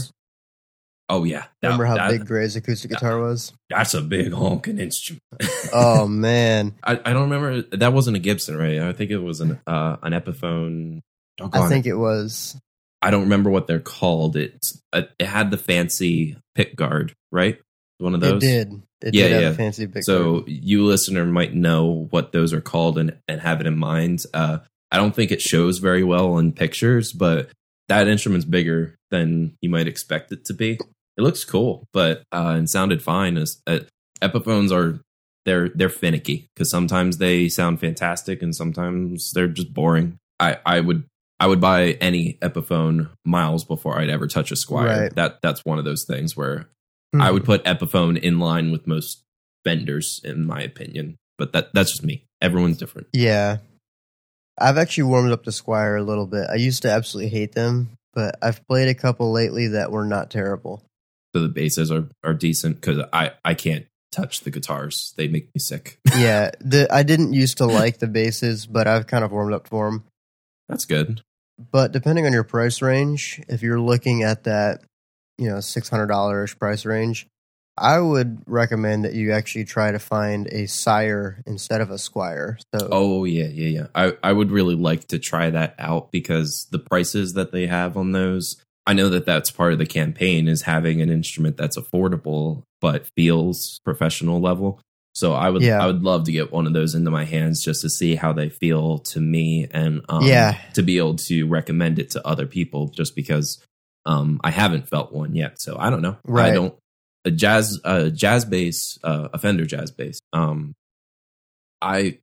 Oh yeah, That- Remember how that- big Gray's acoustic guitar was? That's a big honking instrument. (laughs) Oh, man. I, I don't remember. That wasn't a Gibson, right? I think it was an uh, an Epiphone. I think it. it was. I don't remember what they're called. It's uh, it had the fancy pick guard, right? One of those. It did. It Yeah, yeah. fancy big So you listener might know what those are called and and have it in mind. Uh, I don't think it shows very well in pictures, but that instrument's bigger than you might expect it to be. It looks cool, but uh, and sounded fine. As uh, Epiphones are, they're they're finicky because sometimes they sound fantastic and sometimes they're just boring. I I would. I would buy any Epiphone miles before I'd ever touch a Squier. Right. That that's one of those things where Hmm. I would put Epiphone in line with most vendors, in my opinion. But that that's just me. Everyone's different. Yeah. I've actually warmed up to Squier a little bit. I used to absolutely hate them, but I've played a couple lately that were not terrible. So the basses are are decent because I I can't touch the guitars. They make me sick. (laughs) yeah, the I didn't used to like the basses, but I've kind of warmed up for them. That's good. But depending on your price range, if you're looking at that, you know, six hundred dollars price range, I would recommend that you actually try to find a sire instead of a Squier. So Oh yeah, yeah, yeah. I I would really like to try that out because the prices that they have on those. I know that that's part of the campaign is having an instrument that's affordable but feels professional level. So I would Yeah. I would love to get one of those into my hands just to see how they feel to me and um, Yeah. to be able to recommend it to other people just because um, I haven't felt one yet. So I don't know. Right. I don't a jazz a jazz bass uh, a Fender jazz bass. Um, I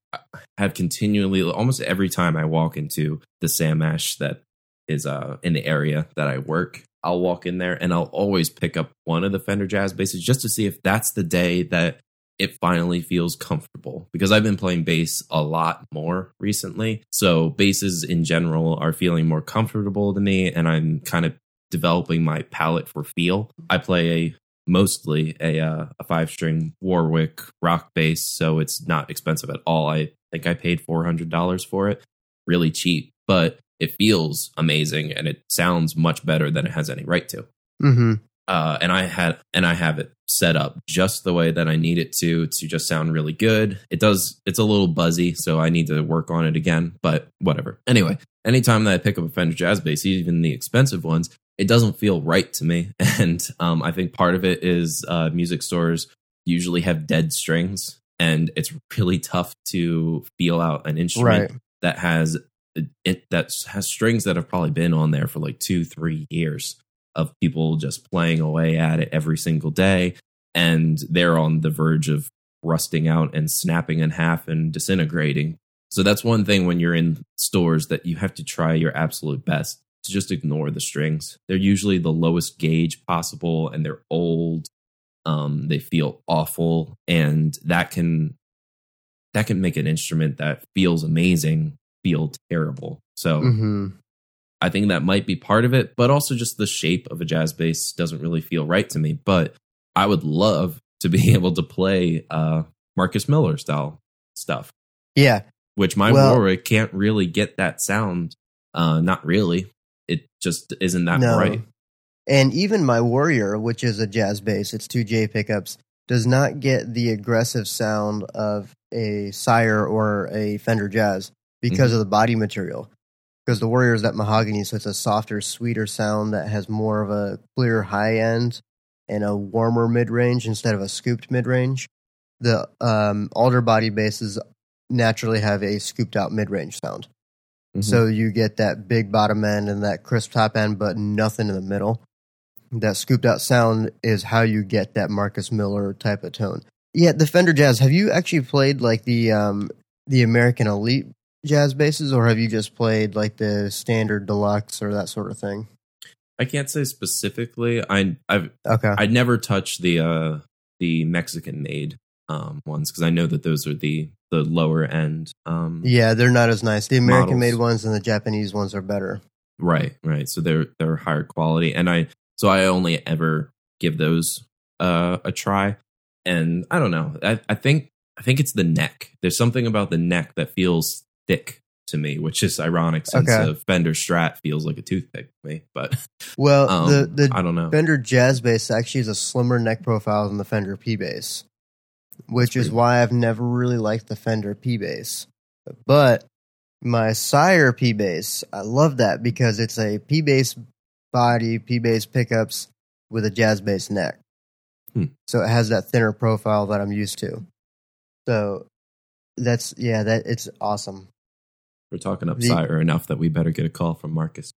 have continually almost every time I walk into the Sam Ash that is uh in the area that I work, I'll walk in there and I'll always pick up one of the Fender jazz basses just to see if that's the day that it finally feels comfortable because I've been playing bass a lot more recently. So basses in general are feeling more comfortable to me and I'm kind of developing my palette for feel. I play a mostly a uh, a five string Warwick rock bass, so it's not expensive at all. I think I paid four hundred dollars for it, really cheap, but it feels amazing and it sounds much better than it has any right to. hmm Uh, and I had and I have it set up just the way that I need it to to just sound really good. It does. It's a little buzzy, so I need to work on it again. But whatever. Anyway, anytime that I pick up a Fender jazz bass, even the expensive ones, it doesn't feel right to me. (laughs) And um, I think part of it is uh, music stores usually have dead strings, and it's really tough to feel out an instrument Right. that has it that has strings that have probably been on there for like two, three years of people just playing away at it every single day, and they're on the verge of rusting out and snapping in half and disintegrating. So that's one thing when you're in stores that you have to try your absolute best to just ignore the strings. They're usually the lowest gauge possible and they're old. Um, they feel awful and that can that can make an instrument that feels amazing feel terrible. So hmm I think that might be part of it, but also just the shape of a jazz bass doesn't really feel right to me. But I would love to be (laughs) able to play uh, Marcus Miller style stuff, Yeah. which my Well- Warwick can't really get that sound. Uh, not really. It just isn't that No. right. And even my Warrior, which is a jazz bass, it's two J pickups, does not get the aggressive sound of a Sire or a Fender Jazz because of the body material. Because the Warrior is that mahogany, so it's a softer, sweeter sound that has more of a clear high end and a warmer mid range instead of a scooped mid range. The um, alder body basses naturally have a scooped out mid range sound. Mhm. So you get that big bottom end and that crisp top end, but nothing in the middle. That scooped out sound is how you get that Marcus Miller type of tone. Yeah, the Fender Jazz. Have you actually played like the um, the American Elite jazz basses, or have you just played like the standard deluxe or that sort of thing? I can't say specifically. I I've Okay. I'd never touch the uh the Mexican made um ones because I know that those are the the lower end. Um, yeah, they're not as nice. The American made ones and the Japanese ones are better. Right, right. So they're they're higher quality, and I so I only ever give those uh, a try, and I don't know. I, I think I think it's the neck. There's something about the neck that feels thick to me, which is ironic since Okay. a Fender Strat feels like a toothpick to me. But Well, (laughs) um, the the I don't know. Fender Jazz Bass actually has a slimmer neck profile than the Fender P Bass, which is why I've never really liked the Fender P Bass. But my Sire P Bass, I love that because it's a P Bass body, P Bass pickups with a Jazz Bass neck. Hmm. So it has that thinner profile that I'm used to. So that's yeah, that it's awesome. We're talking up the- Sire enough that we better get a call from Marcus.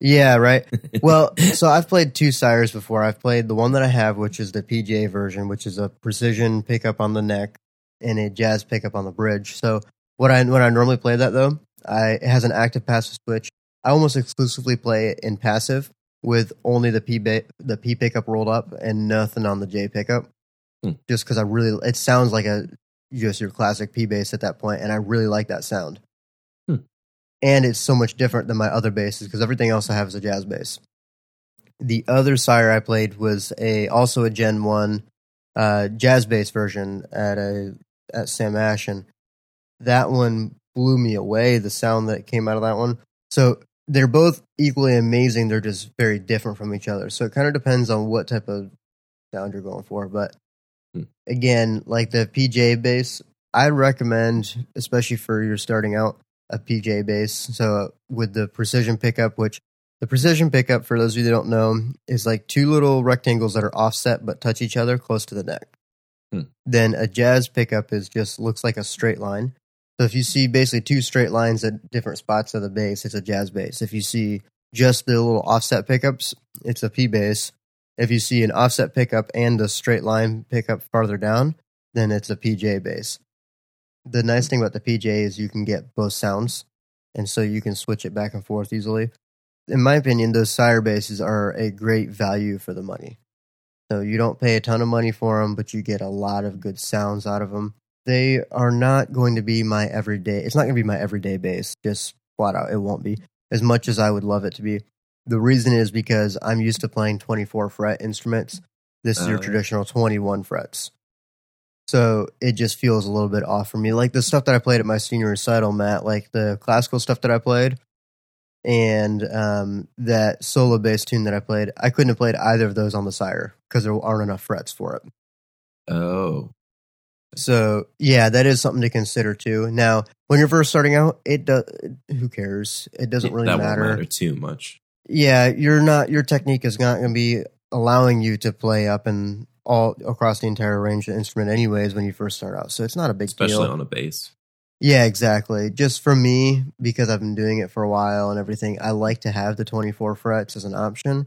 Yeah, right. (laughs) Well, so I've played two sires before. I've played the one that I have, which is the PGA version, which is a precision pickup on the neck and a jazz pickup on the bridge. So what I when I normally play that though, I it has an active passive switch. I almost exclusively play it in passive with only the P ba- the P pickup rolled up and nothing on the J pickup. Hmm. Just because I really it sounds like a just your classic P bass at that point, and I really like that sound. And it's so much different than my other basses because everything else I have is a jazz bass. The other sire I played was a also a Gen One uh, jazz bass version at a at Sam Ash, and that one blew me away. The sound that came out of that one. So they're both equally amazing. They're just very different from each other. So it kind of depends on what type of sound you're going for. But Hmm. again, like the PJ bass, I recommend, especially for your starting out, a PJ bass. So with the precision pickup, which the precision pickup, for those of you that don't know, is like two little rectangles that are offset but touch each other close to the neck. Hmm. Then a jazz pickup is just looks like a straight line. So if you see basically two straight lines at different spots of the bass, it's a jazz bass. If you see just the little offset pickups, it's a P bass. If you see an offset pickup and a straight line pickup farther down, then it's a PJ bass. The nice thing about the PJ is you can get both sounds, and so you can switch it back and forth easily. In my opinion, those sire basses are a great value for the money. So you don't pay a ton of money for them, but you get a lot of good sounds out of them. They are not going to be my everyday. It's not going to be my everyday bass. Just flat out, it won't be as much as I would love it to be. The reason is because I'm used to playing 24 fret instruments. This is Oh, your yeah. traditional 21 frets. So it just feels a little bit off for me. Like the stuff that I played at my senior recital, Mat, like the classical stuff that I played and um, that solo bass tune that I played, I couldn't have played either of those on the Sire because there aren't enough frets for it. Oh, So yeah, that is something to consider too. Now, when you're first starting out, it does. Who cares? It doesn't really that matter. matter too much. Yeah, you're not. Your technique is not going to be allowing you to play up and all across the entire range of the instrument, anyways. When you first start out, so it's not a big especially deal. Especially on a bass. Yeah, exactly. Just for me, because I've been doing it for a while and everything, I like to have the 24 frets as an option.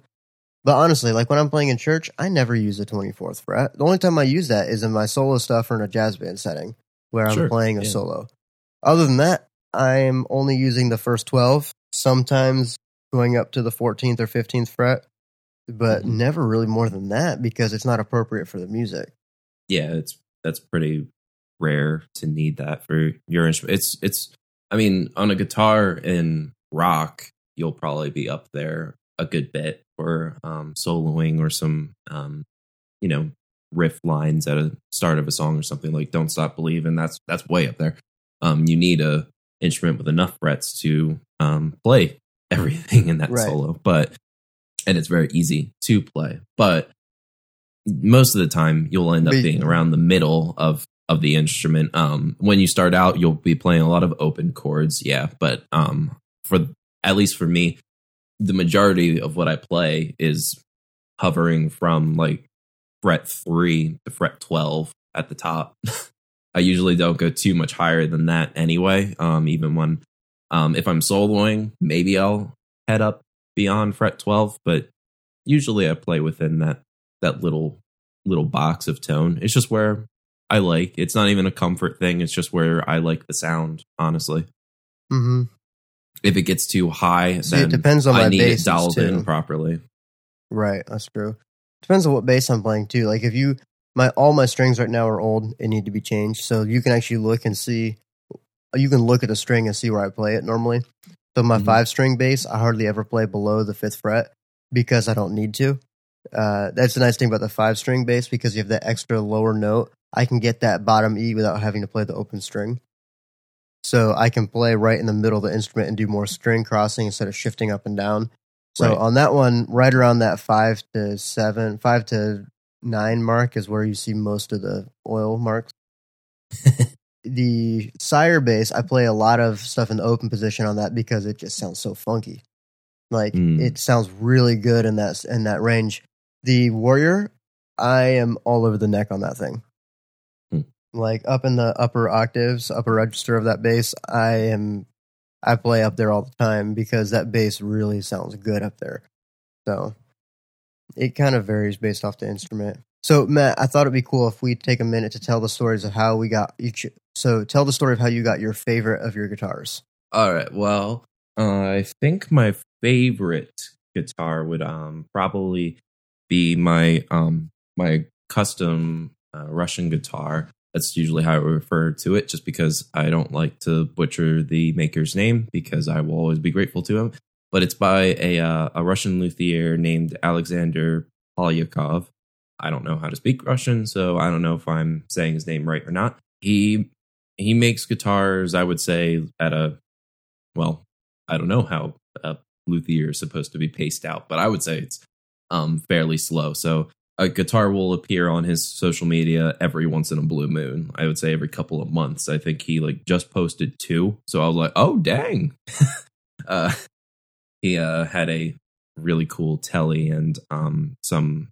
But honestly, like when I'm playing in church, I never use the 24th fret. The only time I use that is in my solo stuff or in a jazz band setting where I'm Sure, playing a yeah. solo. Other than that, I'm only using the first 12, sometimes going up to the 14th or 15th fret, but Mhm. never really more than that because it's not appropriate for the music. Yeah, it's that's pretty rare to need that for your instrument. It's it's. I mean, on a guitar in rock, you'll probably be up there a good bit for um, soloing or some, um, you know, riff lines at a start of a song or something like "Don't Stop Believing." That's that's way up there. Um, you need a instrument with enough frets to um, play (laughs) everything in that Right. solo, but and it's very easy to play. But most of the time, you'll end up being around the middle of of the instrument. Um, when you start out, you'll be playing a lot of open chords, yeah. But um, for at least for me, the majority of what I play is hovering from like fret three to fret twelve at the top. (laughs) I usually don't go too much higher than that anyway. Um, even when um, if I'm soloing, maybe I'll head up beyond fret twelve, but usually I play within that that little little box of tone. It's just where I like. It's not even a comfort thing. It's just where I like the sound. Honestly, hmm if it gets too high, See, it then depends on my I need it dialed too. in properly. Right, that's true. Depends on what bass I'm playing too. Like if you my all my strings right now are old and need to be changed, so you can actually look and see. You can look at a string and see where I play it normally. So my Mhm. five string bass, I hardly ever play below the fifth fret because I don't need to. Uh, that's the nice thing about the five string bass because you have that extra lower note. I can get that bottom E without having to play the open string. So I can play right in the middle of the instrument and do more string crossing instead of shifting up and down. So Right. on that one, right around that five to seven, five to nine mark is where you see most of the oil marks. (laughs) the sire bass, I play a lot of stuff in the open position on that because it just sounds so funky. Like Mm. it sounds really good in that in that range. The warrior, I am all over the neck on that thing. Hmm. Like up in the upper octaves, upper register of that bass, I am I play up there all the time because that bass really sounds good up there. So it kind of varies based off the instrument. So Mat, I thought it'd be cool if we take a minute to tell the stories of how we got each. So tell the story of how you got your favorite of your guitars. All right. Well, uh, I think my favorite guitar would um probably be my um my custom uh, Russian guitar. That's usually how I refer to it, just because I don't like to butcher the maker's name because I will always be grateful to him. But it's by a uh, a Russian luthier named Alexander Polyakov. I don't know how to speak Russian, so I don't know if I'm saying his name right or not. He he makes guitars, I would say, at a well, I don't know how a luthier is supposed to be paced out, but I would say it's um fairly slow. So a guitar will appear on his social media every once in a blue moon. I would say every couple of months. I think he like just posted two, so I was like, oh dang. (laughs) uh, he uh, had a really cool Tele and um some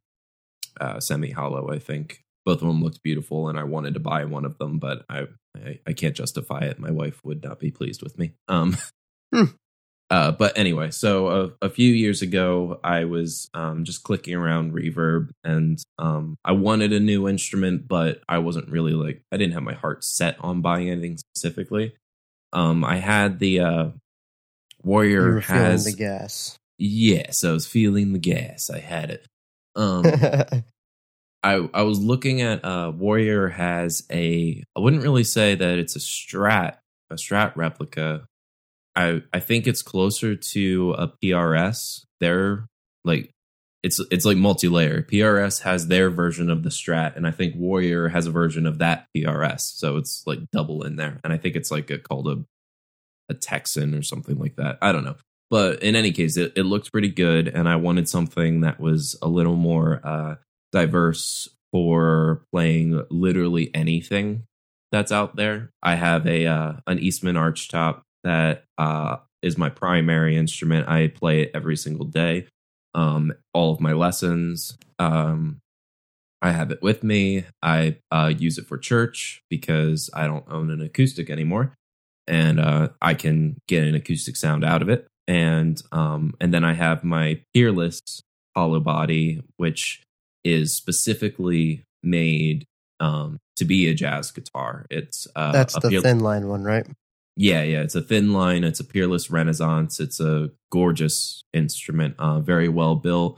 uh, semi hollow. I think both of them looked beautiful, and I wanted to buy one of them, but I I, I can't justify it. My wife would not be pleased with me. Um, Hmm. (laughs) uh, but anyway, so a, a few years ago, I was um, just clicking around Reverb, and um, I wanted a new instrument, but I wasn't really like I didn't have my heart set on buying anything specifically. Um, I had the uh, You Warrior has the gas. yes, I was feeling the gas. I had it. Um, (laughs) I I was looking at uh Warrior has a I wouldn't really say that it's a strat a strat replica. I I think it's closer to a PRS. They're like it's it's like multi-layer. PRS has their version of the strat and I think Warrior has a version of that PRS. So it's like double in there. And I think it's like a called a a Texan or something like that. I don't know. But in any case, it, it looked pretty good and I wanted something that was a little more uh diverse for playing literally anything that's out there. I have a uh, an Eastman archtop that uh, is my primary instrument. I play it every single day. Um, all of my lessons. Um, I have it with me. I uh, use it for church because I don't own an acoustic anymore, and uh, I can get an acoustic sound out of it. And um, and then I have my Peerless hollow body, which is specifically made um, to be a jazz guitar. It's uh, That's a the Peer- thin line one, right? yeah, yeah. It's a thin line. It's a Peerless Renaissance. It's a gorgeous instrument, uh, very well built.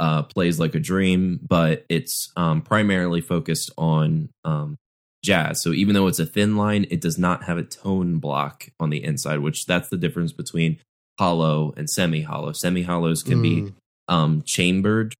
Uh, plays like a dream, but it's um, primarily focused on um, jazz. So even though it's a thin line, it does not have a tone block on the inside, which that's the difference between hollow and semi hollow. Semi hollows can be Mm. um, chambered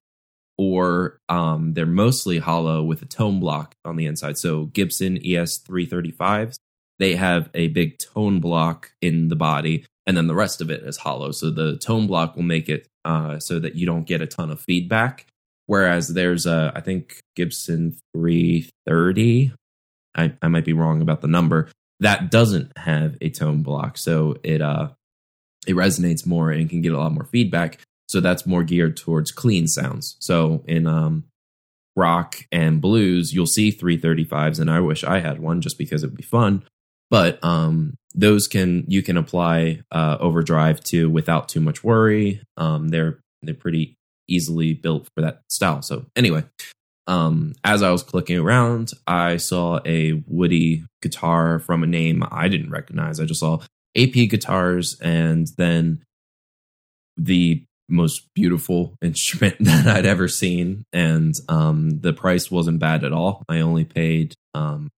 or um, they're mostly hollow with a tone block on the inside. So Gibson E ES 335s, they have a big tone block in the body and then the rest of it is hollow. So the tone block will make it uh, so that you don't get a ton of feedback. Whereas there's a, I think Gibson 330. I, I might be wrong about the number. That doesn't have a tone block, so it uh it resonates more and can get a lot more feedback. So that's more geared towards clean sounds. So in um rock and blues, you'll see 335s, and I wish I had one just because it'd be fun. But um, those can you can apply uh, overdrive to without too much worry. Um, they're they're pretty easily built for that style. So anyway, um, as I was clicking around, I saw a Woody guitar from a name I didn't recognize. I just saw AP guitars, and then the most beautiful (laughs) instrument that I'd ever seen, and um, the price wasn't bad at all. I only paid um,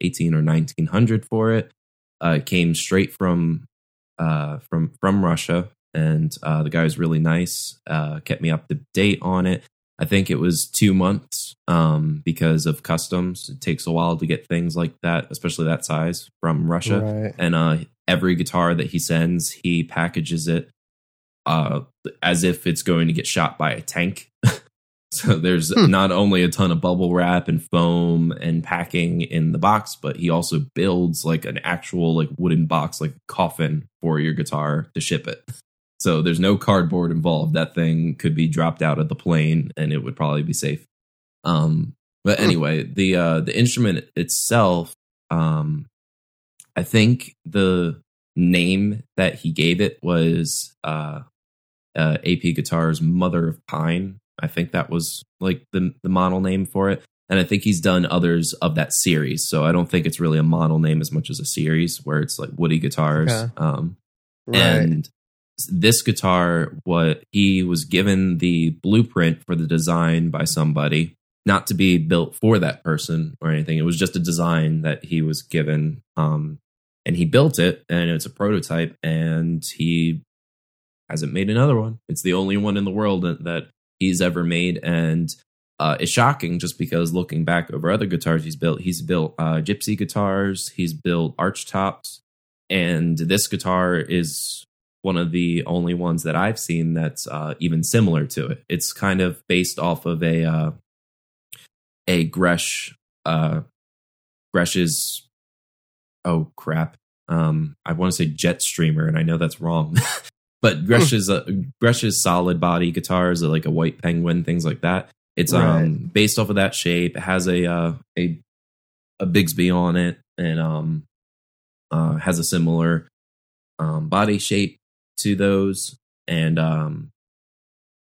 eighteen or nineteen hundred for it. Uh, it came straight from uh, from from Russia, and uh, the guy was really nice. Uh, kept me up to date on it. I think it was two months um, because of customs. It takes a while to get things like that, especially that size from Russia. Right. And uh, every guitar that he sends, he packages it uh, as if it's going to get shot by a tank. (laughs) so there's Hmm. not only a ton of bubble wrap and foam and packing in the box, but he also builds like an actual like wooden box, like a coffin for your guitar to ship it. (laughs) So there's no cardboard involved. That thing could be dropped out of the plane and it would probably be safe. Um, but Hmm. anyway, the uh, the instrument itself, um, I think the name that he gave it was uh, uh, AP Guitars Mother of Pine. I think that was like the the model name for it. And I think he's done others of that series. So I don't think it's really a model name as much as a series where it's like Woody guitars. Okay. Um, Right. and this guitar, what he was given the blueprint for the design by somebody, not to be built for that person or anything. It was just a design that he was given. Um, and he built it, and it's a prototype, and he hasn't made another one. It's the only one in the world that, he's ever made, and uh, it's shocking just because looking back over other guitars he's built, he's built uh, gypsy guitars, he's built arch tops, and this guitar is one of the only ones that I've seen that's uh, even similar to it. It's kind of based off of a uh, a Gretsch uh, Gretsch's oh crap. Um, I want to say Jet Streamer, and I know that's wrong. (laughs) but Gretsch's uh, Gretsch's solid body guitars are like a white penguin, things like that. It's um based off of that shape. It has a uh, a a Bigsby on it, and um uh, has a similar um, body shape to those, and um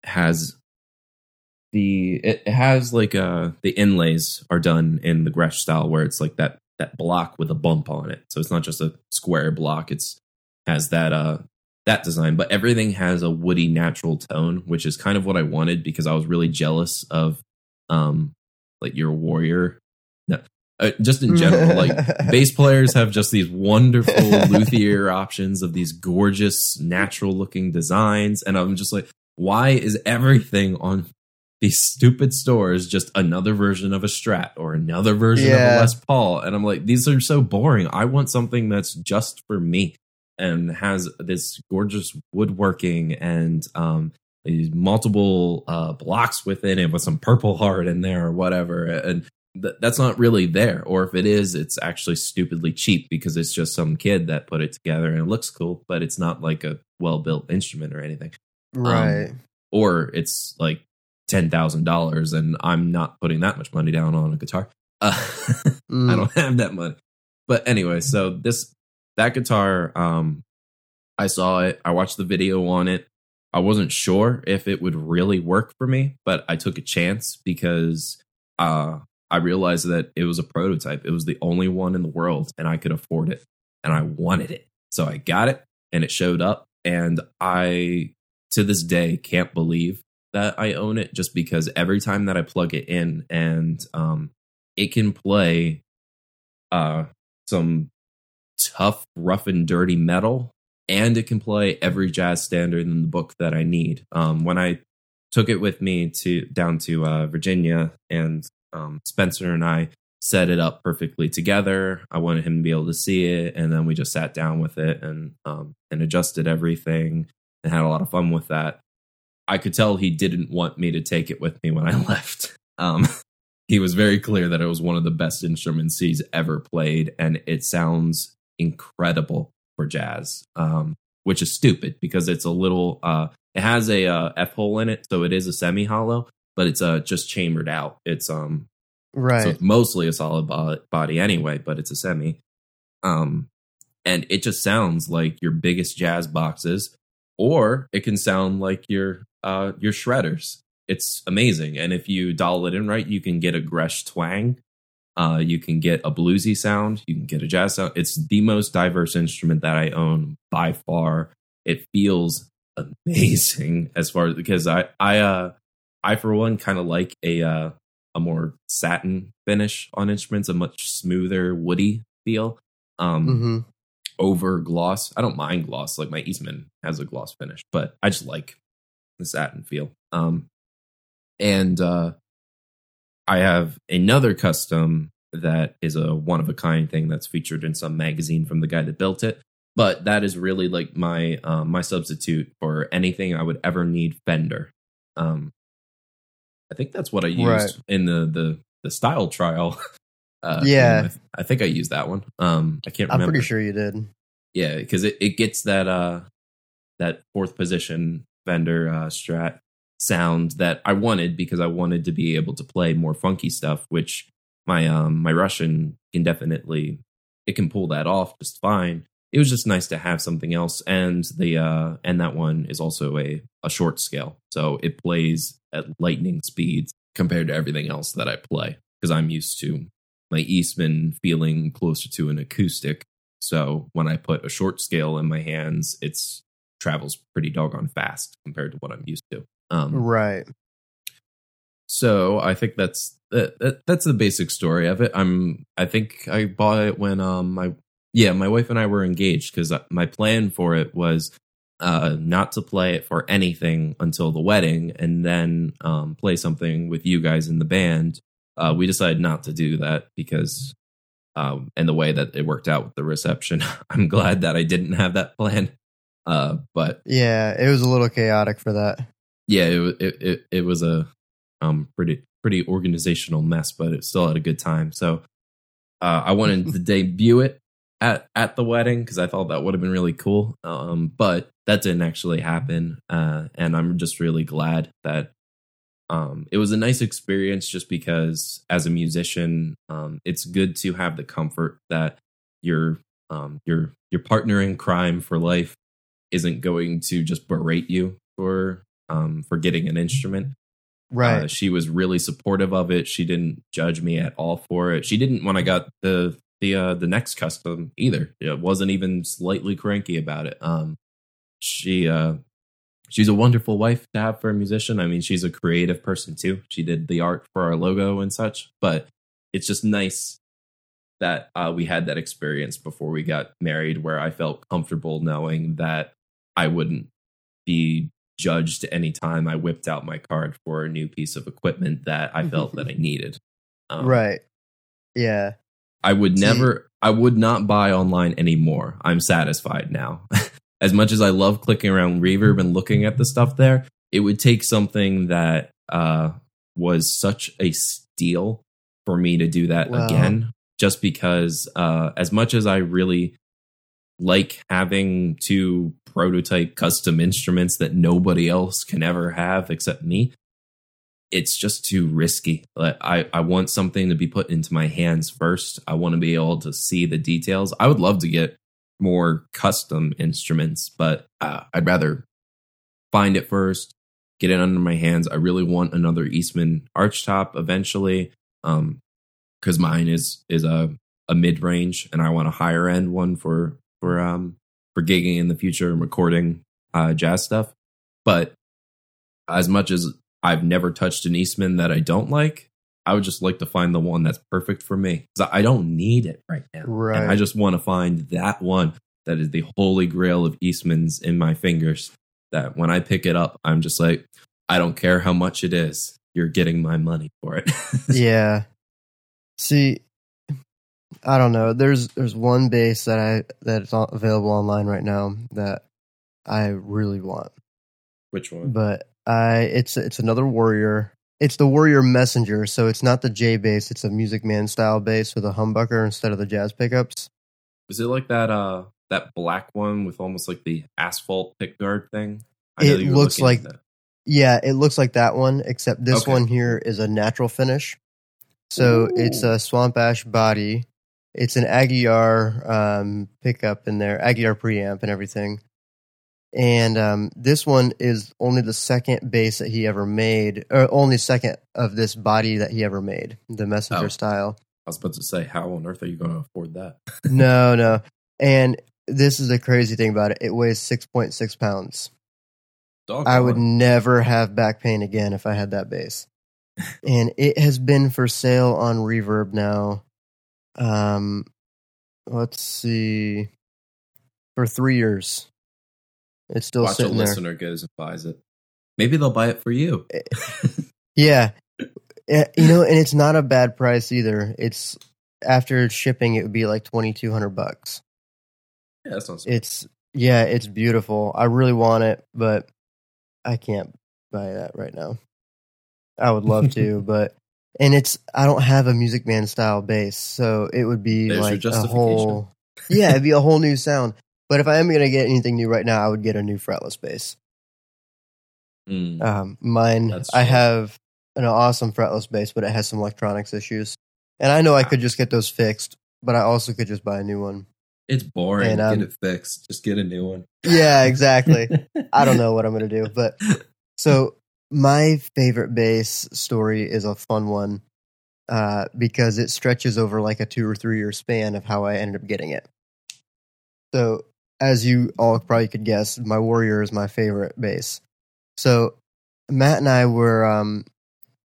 has the it has like uh the inlays are done in the Gretsch style where it's like that that block with a bump on it. So it's not just a square block. It's has that uh that design, but everything has a woody natural tone, which is kind of what I wanted because I was really jealous of um like your warrior. No, uh, just in general, (laughs) like bass players have just these wonderful (laughs) luthier options of these gorgeous natural looking designs and i'm just like why is everything on these stupid stores just another version of a strat or another version of a les paul? And i'm like these are so boring. I want something that's just for me and has this gorgeous woodworking and um these multiple uh blocks within it with some purple heart in there or whatever and th- that's not really there or if it is it's actually stupidly cheap because it's just some kid that put it together and it looks cool but it's not like a well built instrument or anything right. or it's like ten thousand dollars and i'm not putting that much money down on a guitar (laughs) uh, Mm. i don't have that money but anyway so this that guitar um i saw it i watched the video on it. I wasn't sure if it would really work for me but i took a chance because uh i realized that it was a prototype. It was the only one in the world and i could afford it and i wanted it. So i got it and it showed up and i to this day can't believe that i own it just because every time that i plug it in and um it can play uh some tough rough and dirty metal and it can play every jazz standard in the book that i need um when i took it with me to down to uh virginia and um spencer and i set it up perfectly together. I wanted him to be able to see it, and then we just sat down with it and um, and adjusted everything and had a lot of fun with that. I could tell he didn't want me to take it with me when I (laughs) left. Um, he was very clear that it was one of the best instruments he's ever played, and it sounds incredible for jazz. Um, which is stupid because it's a little. Uh, it has a uh, F hole in it, so it is a semi hollow, but it's uh, just chambered out. It's um Right. so it's mostly a solid bo- body anyway, but it's a semi. Um, and it just sounds like your biggest jazz boxes, or it can sound like your uh your shredders. It's amazing, and if you dial it in right, you can get a Gretsch twang. Uh, you can get a bluesy sound. You can get a jazz sound. It's the most diverse instrument that I own by far. It feels amazing (laughs) as far as because I I uh I for one kind of like a uh a more satin finish on instruments, a much smoother woody feel. Um hmm over gloss. I don't mind gloss, like my Eastman has a gloss finish, but I just like the satin feel. Um and uh I have another custom that is a one of a kind thing that's featured in some magazine from the guy that built it. But that is really like my um, my substitute for anything I would ever need Fender. Um, I think that's what I used Right. in the the the style trial. (laughs) Uh, Yeah. I, th- I think I used that one. Um, I can't I'm remember. pretty sure you did. Yeah, because it, it gets that uh that fourth position Fender uh, Strat sound that I wanted because I wanted to be able to play more funky stuff, which my um my Russian can definitely it can pull that off just fine. It was just nice to have something else, and the uh and that one is also a a short scale, so it plays at lightning speeds compared to everything else that I play because I'm used to my Eastman feeling closer to an acoustic so when I put a short scale in my hands, it's travels pretty doggone fast compared to what I'm used to. Um, Right. so I think that's that, that, that's the basic story of it. I'm I think I bought it when um my yeah my wife and I were engaged because my plan for it was uh not to play it for anything until the wedding and then um play something with you guys in the band. Uh, we decided not to do that because um and the way that it worked out with the reception, (laughs) I'm glad that I didn't have that plan. Uh, but Yeah, it was a little chaotic for that. Yeah, it it it, it was a um pretty pretty organizational mess, but it still had a good time. So uh, I wanted (laughs) to debut it at at the wedding because I thought that would have been really cool. Um, but that didn't actually happen, uh, and I'm just really glad that um, it was a nice experience. Just because as a musician, um, it's good to have the comfort that your um, your your partner in crime for life isn't going to just berate you for um, for getting an instrument. Right. Uh, she was really supportive of it. She didn't judge me at all for it. She didn't when I got the the uh, the next custom either. It wasn't even slightly cranky about it. Um, she uh, she's a wonderful wife to have for a musician. I mean, she's a creative person too. She did the art for our logo and such. But it's just nice that uh, we had that experience before we got married, where I felt comfortable knowing that I wouldn't be judged any time I whipped out my card for a new piece of equipment that I felt that I needed. Um, right. Yeah. I would never, I would not buy online anymore. I'm satisfied now. (laughs) as much as I love clicking around Reverb and looking at the stuff there, it would take something that uh, was such a steal for me to do that Wow. again. Just because, uh, as much as I really like having to prototype custom instruments that nobody else can ever have except me, it's just too risky. I, I want something to be put into my hands first. I want to be able to see the details. I would love to get more custom instruments, but uh, I'd rather find it first, get it under my hands. I really want another Eastman archtop eventually, um, because mine is is a a mid range, and I want a higher end one for for um for gigging in the future and recording uh, jazz stuff. But as much as I've never touched an Eastman that I don't like, I would just like to find the one that's perfect for me. I don't need it right now. Right. And I just want to find that one that is the holy grail of Eastman's in my fingers. That when I pick it up, I'm just like, I don't care how much it is. You're getting my money for it. (laughs) yeah. See, I don't know. There's there's one bass that I that's available online right now that I really want, Which one? but I it's it's another Warrior. It's the Warrior Messenger, so it's not the J bass. It's a Music Man style bass with a humbucker instead of the jazz pickups. Is it like that uh that black one with almost like the asphalt pick guard thing? know It looks like- Yeah, it looks like that one, except this Okay. one here is a natural finish. So it's a swamp ash body. It's an Aguilar um, pickup in there, Aguilar preamp and everything. And um, this one is only the second bass that he ever made, or only second of this body that he ever made, the messenger Oh. style. I was about to say, how on earth are you going to afford that? (laughs) no, no. And this is the crazy thing about it. It weighs 6.6 pounds. Dog I would never have back pain again if I had that bass. (laughs) and it has been for sale on Reverb now. Um, let's see, for three years. It's still watch a sitting there. listener goes and buys it. Maybe they'll buy it for you. (laughs) Yeah, Eh, you know, and it's not a bad price either. It's after shipping, it would be like twenty two hundred bucks. yeah, that sounds. It's yeah, it's beautiful. I really want it, but I can't buy that right now. I would love to, (laughs) but and it's I don't have a Music Man style bass, so it would be There's like a whole (laughs) yeah, it'd be a whole new (laughs) sound. But if I am gonna get anything new right now, I would get a new fretless bass. Mm. Um, mine, That's I true. have an awesome fretless bass, but it has some electronics issues, and I know I could just get those fixed, but I also could just buy a new one. It's boring. And, um, get it fixed. Just get a new one. Yeah, exactly. (laughs) I don't know what I'm going to do. But so my favorite bass story is a fun one uh, because it stretches over like a two or three year span of how I ended up getting it. So, as you all probably could guess, my Warrior is my favorite bass. So, Mat and I were um,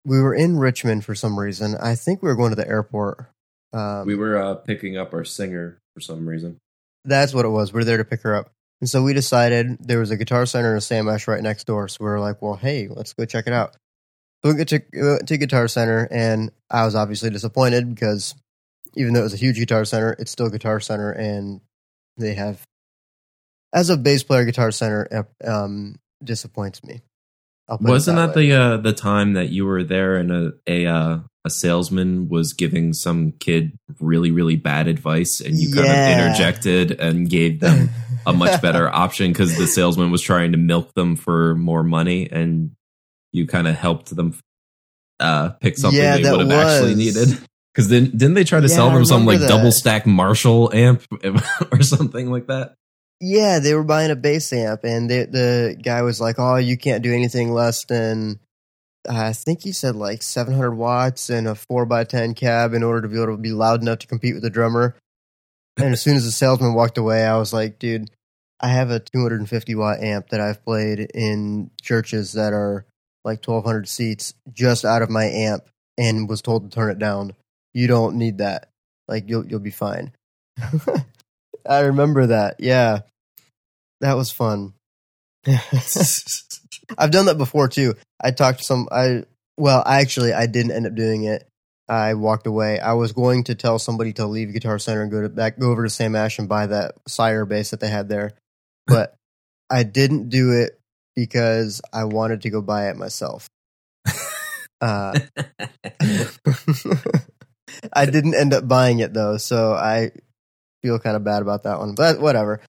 we were in Richmond for some reason. I think we were going to the airport. Um, we were uh, picking up our singer for some reason. That's what it was. We are there to pick her up. And so we decided there was a guitar center and a Sam Ash right next door. So we were like, well, hey, let's go check it out. So we get to, went to Guitar Center, and I was obviously disappointed because even though it was a huge Guitar Center, it's still Guitar Center, and they have, as a bass player, Guitar Center um, disappoints me. I'll put it Wasn't that, way. the uh, the time that you were there and a a uh, a salesman was giving some kid really really bad advice and you kind of interjected and gave them (laughs) a much (laughs) better option because the salesman was trying to milk them for more money and you kind of helped them uh, pick something Yeah, they would have actually needed. Because then didn't they try to Yeah, sell them some like that. double stack Marshall amp (laughs) or something like that? Yeah, they were buying a bass amp, and they, the guy was like, "Oh, you can't do anything less than." I think he said like 700 watts and a 4x10 cab in order to be able to be loud enough to compete with the drummer. And as soon as the salesman walked away, I was like, dude, I have a 250 watt amp that I've played in churches that are like 1200 seats just out of my amp and was told to turn it down. You don't need that. Like, you'll, you'll be fine. (laughs) I remember that. Yeah. That was fun. (laughs) I've done that before too. I talked to some I well, actually I didn't end up doing it. I walked away. I was going to tell somebody to leave Guitar Center and go to back go over to Sam Ash and buy that Sire bass that they had there. But I didn't do it because I wanted to go buy it myself. (laughs) Uh, (laughs) I didn't end up buying it though, so I feel kind of bad about that one. But whatever.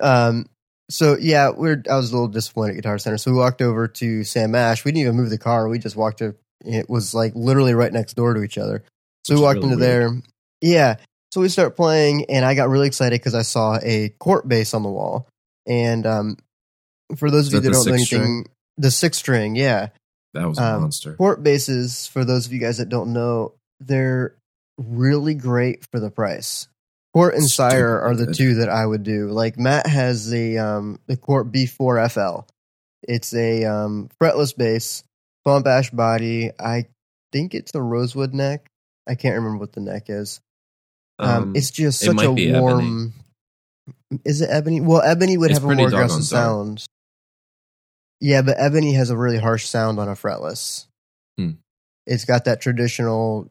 Um, so yeah, we're I was a little disappointed at Guitar Center. So we walked over to Sam Ash. We didn't even move the car. We just walked to. It was like literally right next door to each other. So Which we walked really into there. Yeah. So we start playing, and I got really excited because I saw a Cort bass on the wall. And um, for those of you that that don't know anything, the six string, yeah. That was a Um, monster. Cort basses, for those of you guys that don't know, they're really great for the price. Cort and Sire are the Stupid. two that I would do. Like Mat has the um the Cort B4 FL. It's a um fretless bass, swamp ash body. I think it's a rosewood neck. I can't remember what the neck is. Um, it's just such might a warm. Is it ebony? Well, ebony would It's have a more aggressive dark. sound. Yeah, but ebony has a really harsh sound on a fretless. Hmm. It's got that traditional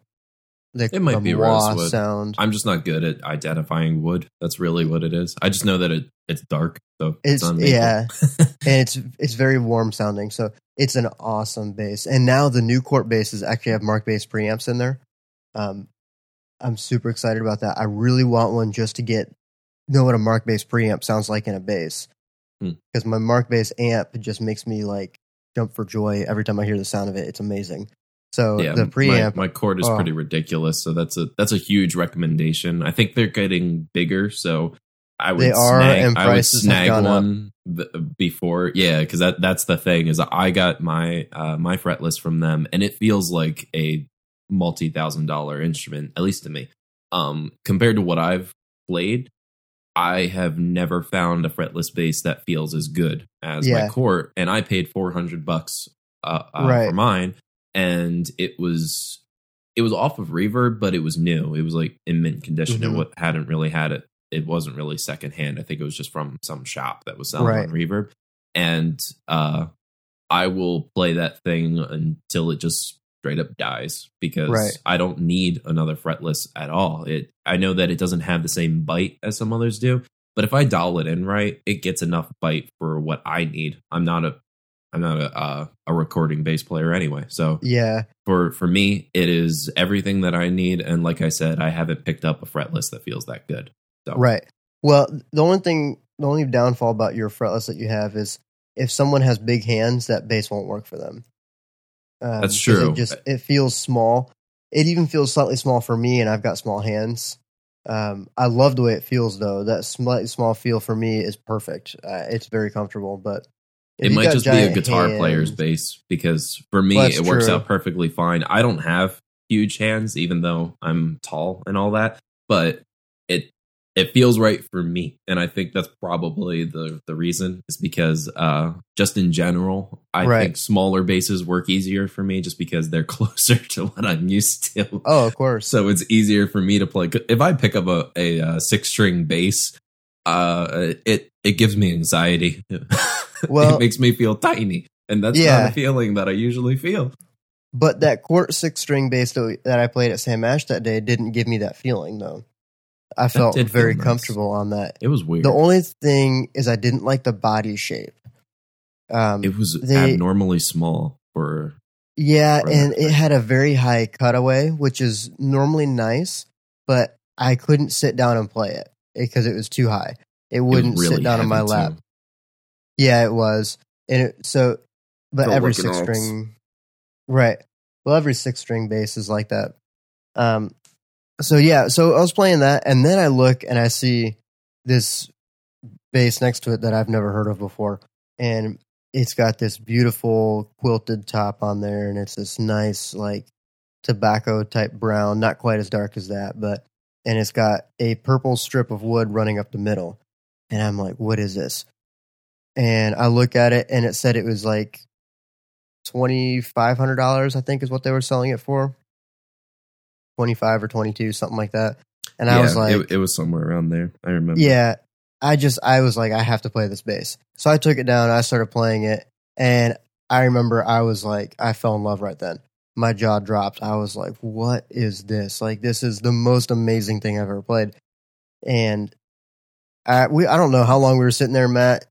Like, It might be rosewood. sound. I'm just not good at identifying wood. That's really what it is. I just know that it it's dark, so It's maple. yeah, (laughs) and it's it's very warm sounding. So it's an awesome bass. And now the new Cort basses actually have Markbass preamps in there. Um, I'm super excited about that. I really want one just to get know what a Markbass preamp sounds like in a bass. Hmm. Because my Markbass amp just makes me like jump for joy every time I hear the sound of it. It's amazing. So yeah, the preamp, My, my Cort is oh. pretty ridiculous, so that's a that's a huge recommendation. I think they're getting bigger, so I would They are, snag, and prices have snag gone up. one b- before, yeah, because that that's the thing is I got my uh, my fretless from them, and it feels like a multi thousand dollar instrument, at least to me. Um, compared to what I've played, I have never found a fretless bass that feels as good as Yeah. my Cort, and I paid four hundred bucks uh, uh, Right. for mine, and it was it was off of reverb, but it was new. It was like in mint condition. Mhm. It wa- hadn't really had it. It wasn't really secondhand. I think it was just from some shop that was selling Right. on reverb, and uh, I will play that thing until it just straight up dies because Right. I don't need another fretless at all. It I know that it doesn't have the same bite as some others do, but if I dial it in right, it gets enough bite for what I need. I'm not a I'm not a uh, a recording bass player anyway, so yeah, for for me, it is everything that I need. And like I said, I haven't picked up a fretless that feels that good. So Right. Well, the only thing, the only downfall about your fretless that you have is if someone has big hands, that bass won't work for them. Um, That's true. It just it feels small. It even feels slightly small for me, and I've got small hands. Um, I love the way it feels, though. That slightly small feel for me is perfect. Uh, it's very comfortable, but it might just be a guitar hands- player's bass because for me, it works true. out perfectly fine. I don't have huge hands, even though I'm tall and all that, but it feels right for me and i think that's probably the the reason is because uh just in general i Right. think smaller basses work easier for me just because they're (laughs) closer to what i'm used to Oh, of course. so it's easier for me to play. If I pick up a, a, uh six string bass, uh, it it gives me anxiety. (laughs) Well- it makes me feel tiny, and that's Yeah. not a feeling that I usually feel. But that Cort six string bass that I played at Sam Ash that day didn't give me that feeling, though. I felt did feel very nice. comfortable on that. It was weird. The only thing is I didn't like the body shape. Um, it was they- abnormally small for. yeah, Right. and it had a very high cutaway, which is normally nice, but I couldn't sit down and play it because it was too high. It it wouldn't really sit down on my lap. too. Yeah, it was, and it, so, but Felt every six string, right? Well, every six string bass is like that. Um, so yeah, so I was playing that, and then I look and I see this bass next to it that I've never heard of before, and it's got this beautiful quilted top on there, and it's this nice like tobacco type brown, not quite as dark as that, but and it's got a purple strip of wood running up the middle, and I'm like, what is this? And I look at it, and it said it was like twenty five hundred dollars, I think, is what they were selling it for. Twenty five or twenty two, something like that. And I Yeah, was like, it, it was somewhere around there. I remember. yeah, I just I was like, I have to play this bass. So I took it down. I started playing it, and I remember I was like, I fell in love right then. My jaw dropped. I was like, what is this? Like, this is the most amazing thing I've ever played. And I we I don't know how long we were sitting there, Mat.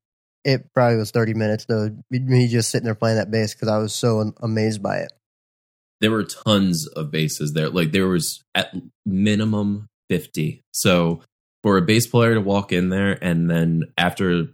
It probably was thirty minutes though. Me just sitting there playing that bass because I was so amazed by it. There were tons of basses there. Like there was at minimum 50. So for a bass player to walk in there and then after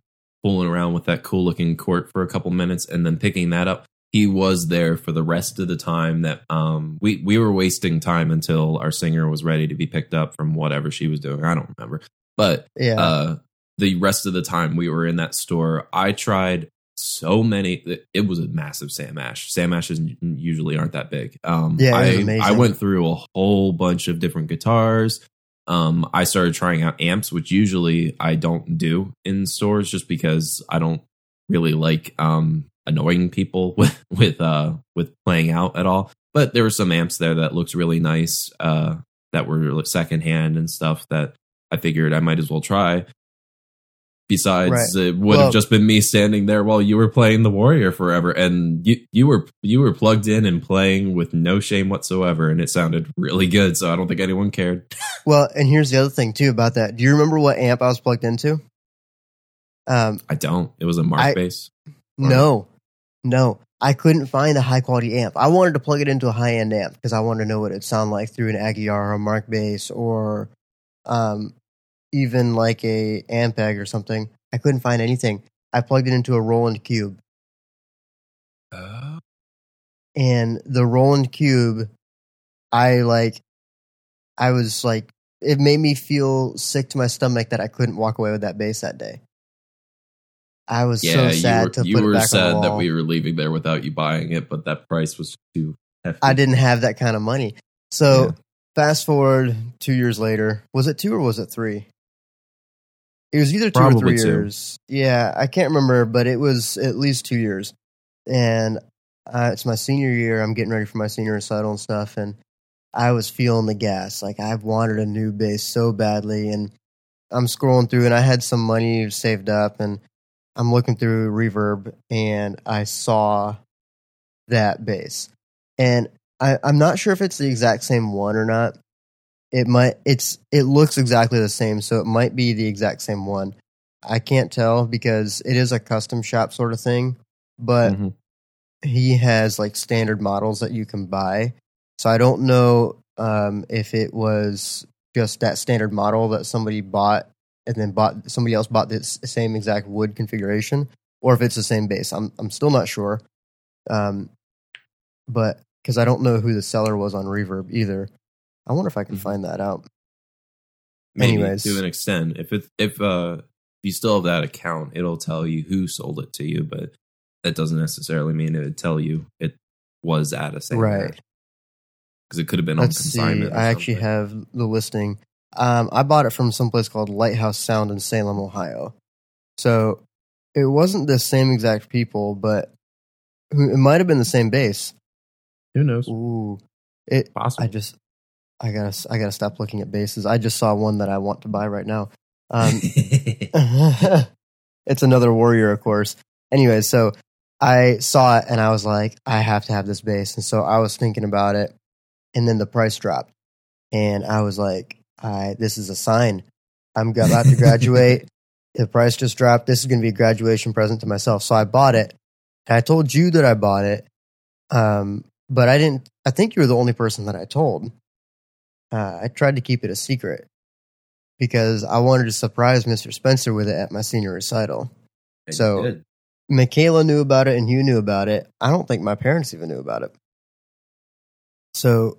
fooling around with that cool looking Cort for a couple minutes and then picking that up, he was there for the rest of the time that um we we were wasting time until our singer was ready to be picked up from whatever she was doing. I don't remember. But Yeah, uh the rest of the time we were in that store i tried so many it- was a massive sam ash. Sam ashes usually aren't that big. Um Yeah, I. I went through a whole bunch of different guitars. Um i started trying out amps which usually i don't do in stores just because i don't really like um annoying people (laughs) with with uh with playing out at all. But there were some amps there that looked really nice uh that were secondhand and stuff that i figured i might as well try Besides, Right. it would Well- have just been me standing there while you were playing the warrior forever, and you you were you were plugged in and playing with no shame whatsoever, and it sounded really good. So I don't think anyone cared. (laughs) Well, and here's the other thing too about that. Do you remember what amp I was plugged into? Um, I don't. It was a mark I- bass. no, no. I couldn't find a high quality amp. I wanted to plug it into a high end amp because I wanted to know what it'd sound like through an Aguilar or a Markbass or um, even like a Ampeg or something. I couldn't find anything. I plugged it into a Roland Cube, Uh, and the Roland Cube, I like, I was like, it made me feel sick to my stomach that I couldn't walk away with that bass that day. I was yeah, so sad you were, to put it back on the sad that we were leaving there without you buying it, but that price was too hefty. I didn't have that kind of money. So Yeah. fast forward two years later. Was it two or was it three? It was either two or three two. years. Yeah, I can't remember, but it was at least two years. And uh, it's my senior year. I'm getting ready for my senior recital and stuff. And I was feeling the gas. Like I've wanted a new bass so badly. And I'm scrolling through and I had some money saved up and I'm looking through Reverb and I saw that bass. And I, I'm not sure if it's the exact same one or not. It might it's it looks exactly the same, so it might be the exact same one. I can't tell because it is a custom shop sort of thing, but Mhm. he has like standard models that you can buy. So I don't know um, if it was just that standard model that somebody bought and then bought somebody else bought this same exact wood configuration, or if it's the same bass. I'm I'm still not sure, um, but because I don't know who the seller was on Reverb either. I wonder if I can Mhm. find that out. Maybe Anyways. to an extent. If it if uh if you still have that account, it'll tell you who sold it to you, but that doesn't necessarily mean it would tell you it was at a same Right. Because it could have been Let's on consignment. or I actually have the listing. Um, I bought it from some place called Lighthouse Sound in Salem, Ohio. So it wasn't the same exact people, but it might have been the same bass. Who knows? Ooh, it. Possible. I just, I gotta, I gotta stop looking at basses. I just saw one that I want to buy right now. Um, (laughs) (laughs) it's another warrior, of course. Anyway, so I saw it and I was like, I have to have this bass. And so I was thinking about it, and then the price dropped, and I was like, I this is a sign. I'm about to (laughs) graduate. the price just dropped. This is going to be a graduation present to myself. So I bought it. And I told you that I bought it, um, but I didn't. I think you were the only person that I told. Uh, I tried to keep it a secret because I wanted to surprise Mr. Spencer with it at my senior recital. So- did. Michaela knew about it and you knew about it. I don't think my parents even knew about it. So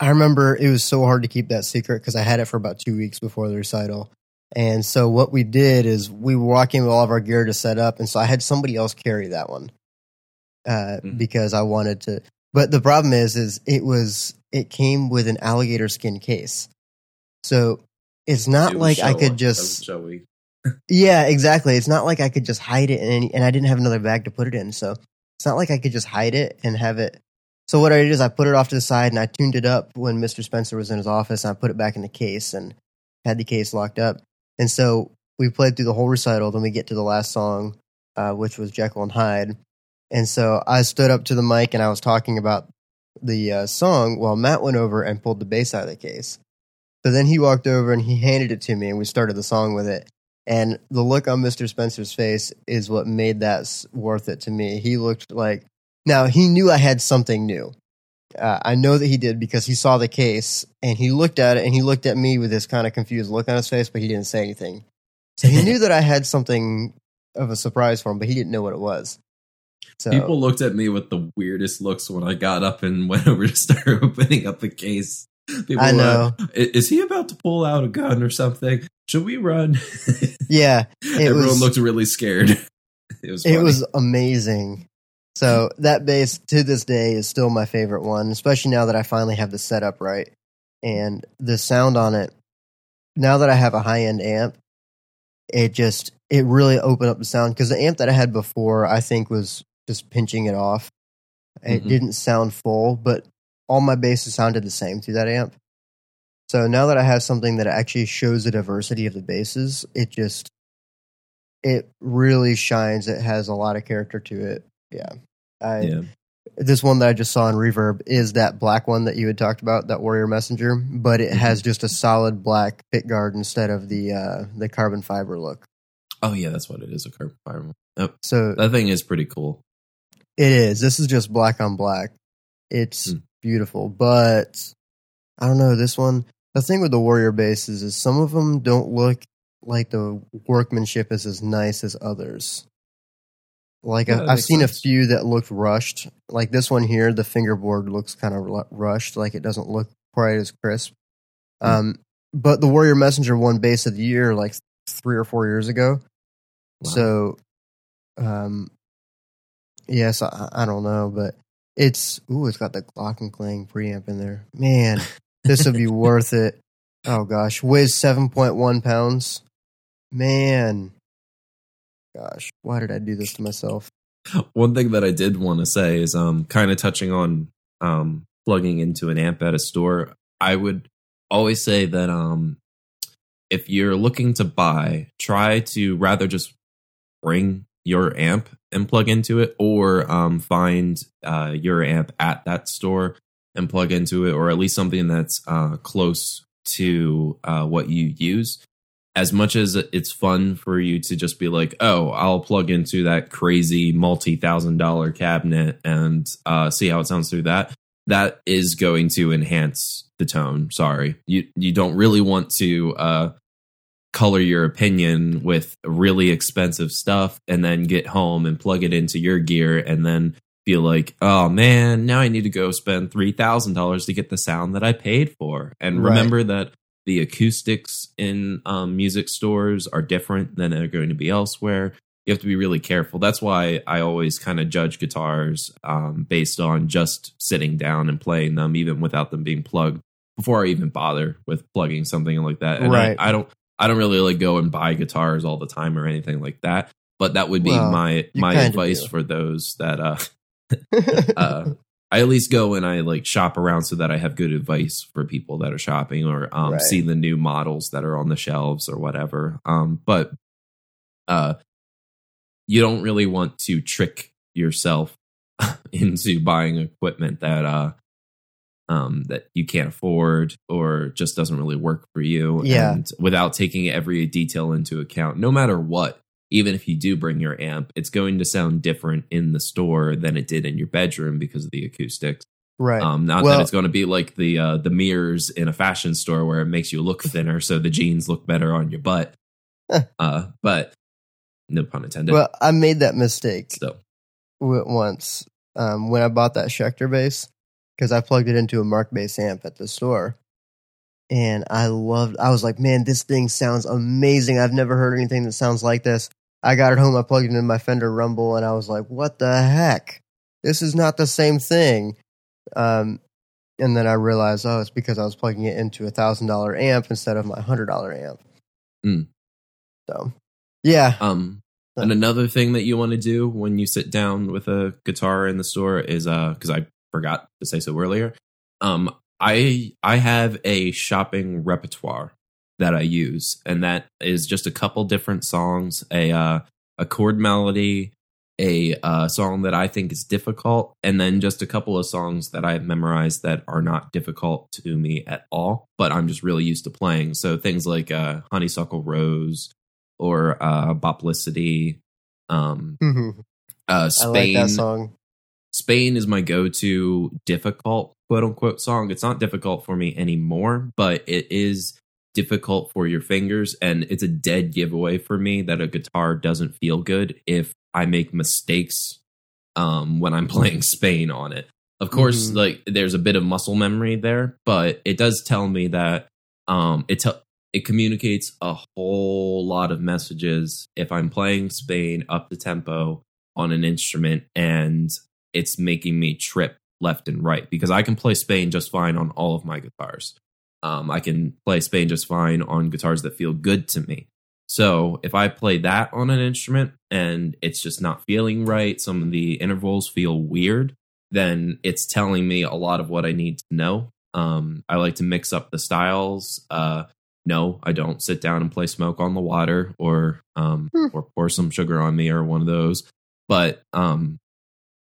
I remember it was so hard to keep that secret because I had it for about two weeks before the recital. And so what we did is we were walking with all of our gear to set up. And so I had somebody else carry that one uh, Mhm. because I wanted to. But the problem is, is it was, it came with an alligator skin case. So it's not like I could just showy. yeah, exactly. It's not like I could just hide it in any, and I didn't have another bag to put it in. So it's not like I could just hide it and have it. So what I did is I put it off to the side and I tuned it up when Mr. Spencer was in his office and I put it back in the case and had the case locked up. And so we played through the whole recital. Then we get to the last song, uh, which was Jekyll and Hyde. And so I stood up to the mic and I was talking about the uh, song while Mat went over and pulled the bass out of the case. So then he walked over and he handed it to me and we started the song with it. And the look on Mr. Spencer's face is what made that worth it to me. He looked like, now he knew I had something new. Uh, I know that he did because he saw the case and he looked at it and he looked at me with this kind of confused look on his face, but he didn't say anything. So he knew (laughs) that I had something of a surprise for him, but he didn't know what it was. So People looked at me with the weirdest looks when I got up and (laughs) went over to start (laughs) opening up the case. People I know. "I- Is he about to pull out a gun or something? Should we run? (laughs) yeah, Everyone was- looked really scared. It was. It was amazing. So that bass to this day is still my favorite one, especially now that I finally have the setup right and the sound on it. Now that I have a high end amp, it just it really opened up the sound because the amp that I had before I think was just pinching it off. It Mhm. didn't sound full, but all my basses sounded the same through that amp. So now that I have something that actually shows the diversity of the basses, it just it really shines. It has a lot of character to it. Yeah. I, yeah. This one that I just saw in Reverb is that black one that you had talked about, that Warrior Messenger, but it has just a solid black pit guard instead of the uh, the carbon fiber look. Oh yeah, that's what it is. A carbon fiber. Oh, So that thing is pretty cool. It is. This is just black on black. It's Hmm. beautiful, but I don't know. This one, the thing with the Warrior basses is some of them don't look like the workmanship is as nice as others. Like Yeah, I, I've seen sense. a few that looked rushed. Like this one here, the fingerboard looks kind of rushed. Like it doesn't look quite as crisp. Hmm. Um, but the Warrior Messenger won bass of the year like three or four years ago. Wow. So, um, yes, I, I don't know, but it's ooh, it's got the Glockenklang preamp in there. Man, this would be (laughs) worth it. Oh gosh, weighs seven point one pounds. Man, gosh, why did I do this to myself? One thing that I did want to say is um kind of touching on um plugging into an amp at a store. I would always say that um if you're looking to buy, try to rather just bring your amp and plug into it or um find uh your amp at that store and plug into it or at least something that's uh close to uh what you use as much as it's fun for you to just be like, oh, I'll plug into that crazy multi thousand dollar cabinet and uh, see how it sounds through that, that is going to enhance the tone. Sorry, you you don't really want to uh, color your opinion with really expensive stuff and then get home and plug it into your gear and then feel like, oh man, now I need to go spend three thousand dollars to get the sound that I paid for. And Right. remember that the acoustics in um, music stores are different than they're going to be elsewhere. You have to be really careful. That's why I always kind of judge guitars um, based on just sitting down and playing them, even without them being plugged, before I even bother with plugging something like that. And Right. I, I don't, I don't really like go and buy guitars all the time or anything like that. But that would be Well, my my advice for those that uh, (laughs) (laughs) uh, I at least go and I like shop around so that I have good advice for people that are shopping or um, Right. see the new models that are on the shelves or whatever. Um, but uh, you don't really want to trick yourself (laughs) into buying equipment that uh, um, that you can't afford or just doesn't really work for you. Yeah. And without taking every detail into account, no matter what, even if you do bring your amp, it's going to sound different in the store than it did in your bedroom because of the acoustics. right. Um, not Well- that it's going to be like the uh, the mirrors in a fashion store where it makes you look (laughs) thinner, so the jeans look better on your butt. uh, but no pun intended. well, I made that mistake so once um, when I bought that Schecter bass because I plugged it into a Markbass amp at the store. And I loved, I was like, man, this thing sounds amazing. I've never heard anything that sounds like this. I got it home, I plugged it into my Fender Rumble, and I was like, what the heck? This is not the same thing. Um, and then I realized, oh, it's because I was plugging it into a thousand dollar amp instead of my hundred dollar amp. Mm. So, yeah, Um, and another thing that you want to do when you sit down with a guitar in the store is uh, because I forgot to say so earlier. Um, I I have a shopping repertoire that I use, and that is just a couple different songs, a uh, a chord melody, a uh, song that I think is difficult, and then just a couple of songs that I've memorized that are not difficult to me at all, but I'm just really used to playing. So things like uh, Honeysuckle Rose or uh, Boplicity. Um, uh, I like Spain. that song. Spain is my go-to difficult quote unquote song. It's not difficult for me anymore, but it is difficult for your fingers and it's a dead giveaway for me that a guitar doesn't feel good if I make mistakes um when I'm (laughs) playing Spain on it. Of course, Mhm. like there's a bit of muscle memory there, but it does tell me that um it it communicates a whole lot of messages if I'm playing Spain up the tempo on an instrument and it's making me trip left and right because I can play Spain just fine on all of my guitars. Um, I can play Spain just fine on guitars that feel good to me. So if I play that on an instrument and it's just not feeling right, some of the intervals feel weird, then it's telling me a lot of what I need to know. Um, I like to mix up the styles. Uh, no, I don't sit down and play smoke on the water or um Hmm. or pour some sugar on me or one of those. But um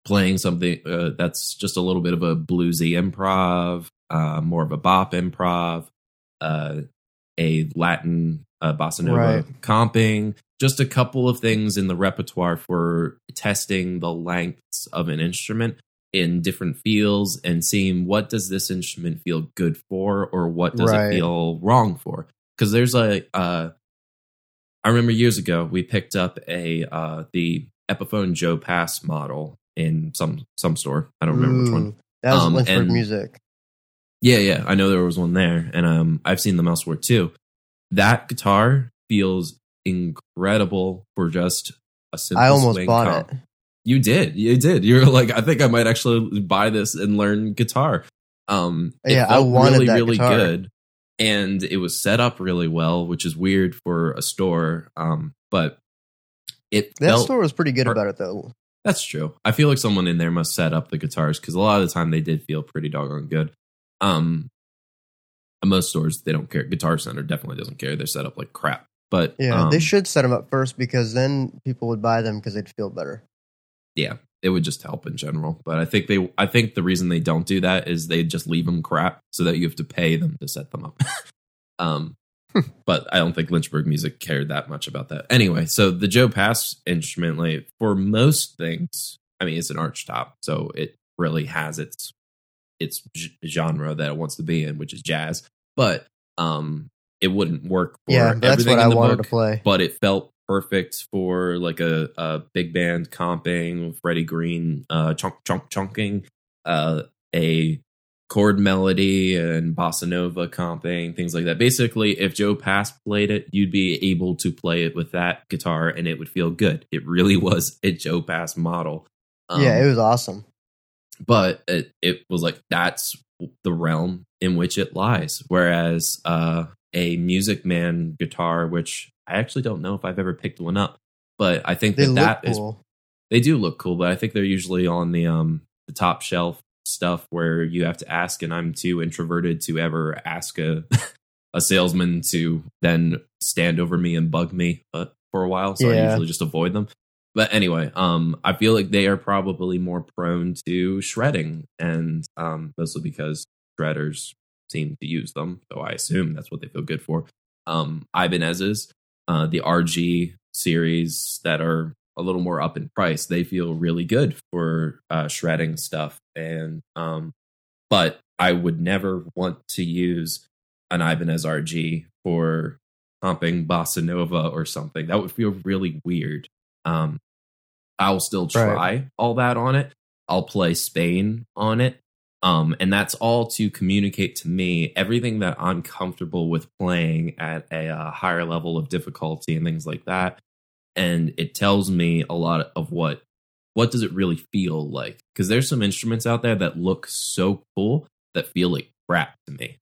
playing something uh, that's just a little bit of a bluesy improv, uh, more of a bop improv, uh, a Latin uh, bossa nova Right. comping, just a couple of things in the repertoire for testing the lengths of an instrument in different feels and seeing what does this instrument feel good for or what does Right. it feel wrong for because there's a uh i remember years ago we picked up a uh the epiphone joe pass model in some some store i don't remember which one That was Um, Lynchburg and- music. yeah, yeah, I know there was one there, and um, I've seen them elsewhere too. That guitar feels incredible for just a simple. I almost bought comp. it. You did, you did. You're like, I think I might actually buy this and learn guitar. Um, it Yeah, I wanted really, that really guitar. good, and it was set up really well, which is weird for a store. Um, but it That felt store was pretty good about it though. That's true. I feel like someone in there must set up the guitars because a lot of the time they did feel pretty doggone good. Um, most stores they don't care. Guitar Center definitely doesn't care. They're set up like crap. But Yeah, um, they should set them up first because then people would buy them because they'd feel better. Yeah, it would just help in general. But I think they, I think the reason they don't do that is they just leave them crap so that you have to pay them to set them up. (laughs) um, but I don't think Lynchburg Music cared that much about that. Anyway, so the Joe Pass instrument, like for most things, I mean, it's an arch top, so it really has its its genre that it wants to be in, which is jazz. But um, it wouldn't work for yeah, that's everything what I wanted book to play. but it felt perfect for like a, a big band comping, with Freddie Green, uh, chunk chunk chunking, uh, a chord melody and bossa nova comping, things like that. Basically, if Joe Pass played it, you'd be able to play it with that guitar and it would feel good. It really was a Joe Pass model. Um, yeah, it was awesome. but it, it was like that's the realm in which it lies whereas uh a music man guitar which i actually don't know if i've ever picked one up but i think They that that is cool. they do look cool but i think they're usually on the um the top shelf stuff where you have to ask and i'm too introverted to ever ask a (laughs) a salesman to then stand over me and bug me uh, for a while so i usually just avoid them but anyway, um, I feel like they are probably more prone to shredding, and um, mostly because shredders seem to use them. So I assume that's what they feel good for. Um, Ibanez's, uh, the RG series that are a little more up in price, they feel really good for uh, shredding stuff. And um, but I would never want to use an Ibanez RG for comping bossa nova or something. That would feel really weird. Um, I'll still try Right. all that on it. I'll play Spain on it. Um, and that's all to communicate to me everything that I'm comfortable with playing at a uh, higher level of difficulty and things like that. And it tells me a lot of what what does it really feel like? Because there's some instruments out there that look so cool that feel like crap to me.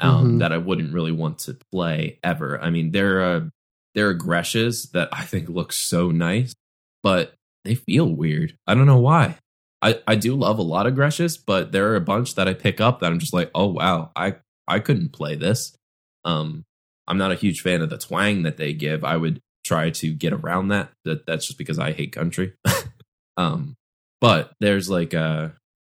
Um, Mhm. that I wouldn't really want to play ever. I mean, there are there are Gretsches that I think look so nice, but they feel weird. I don't know why. I, I do love a lot of Gretsches, but there are a bunch that I pick up that I'm just like, oh wow, I I couldn't play this. Um, I'm not a huge fan of the twang that they give. I would try to get around that. That that's just because I hate country. (laughs) um, but there's like uh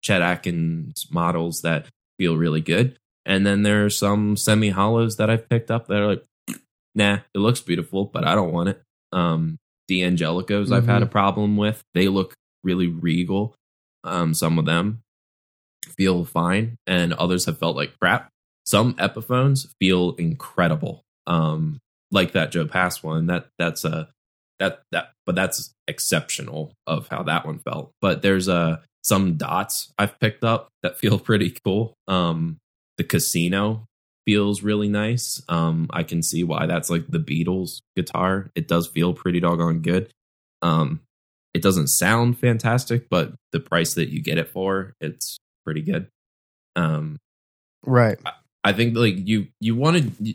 Chet Atkins models that feel really good, and then there are some semi hollows that I've picked up that are like, (clears throat) nah, it looks beautiful, but I don't want it. Um, D'Angelicos I've had a problem with. They look really regal. Um, some of them feel fine, and others have felt like crap. Some Epiphones feel incredible. Um, like that Joe Pass one. That that's a that that but that's exceptional of how that one felt. But there's uh some dots I've picked up that (laughs) feel pretty cool. Um, the casino feels really nice. Um, I can see why that's like the Beatles guitar. It does feel pretty doggone good. Um, it doesn't sound fantastic, but the price that you get it for, it's pretty good. Um, Right. I think like you you want to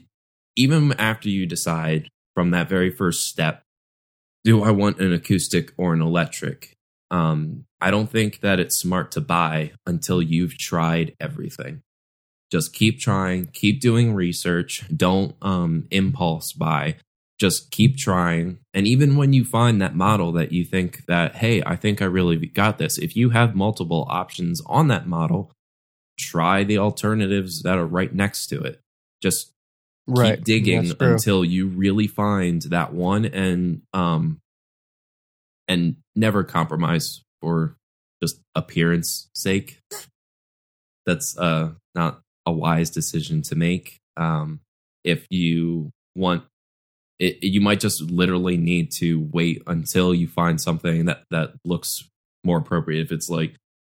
even after you decide from that very first step, do I want an acoustic or an electric? Um, I don't think that it's smart to buy until you've tried everything. Just keep trying, keep doing research. Don't um, impulse buy. Just keep trying. And even when you find that model that you think that, hey, I think I really got this, if you have multiple options on that model, try the alternatives that are right next to it. Just right. keep digging until you really find that one and um and never compromise for just appearance sake. That's uh not a wise decision to make. Um if you want it, you might just literally need to wait until you find something that that looks more appropriate. If it's like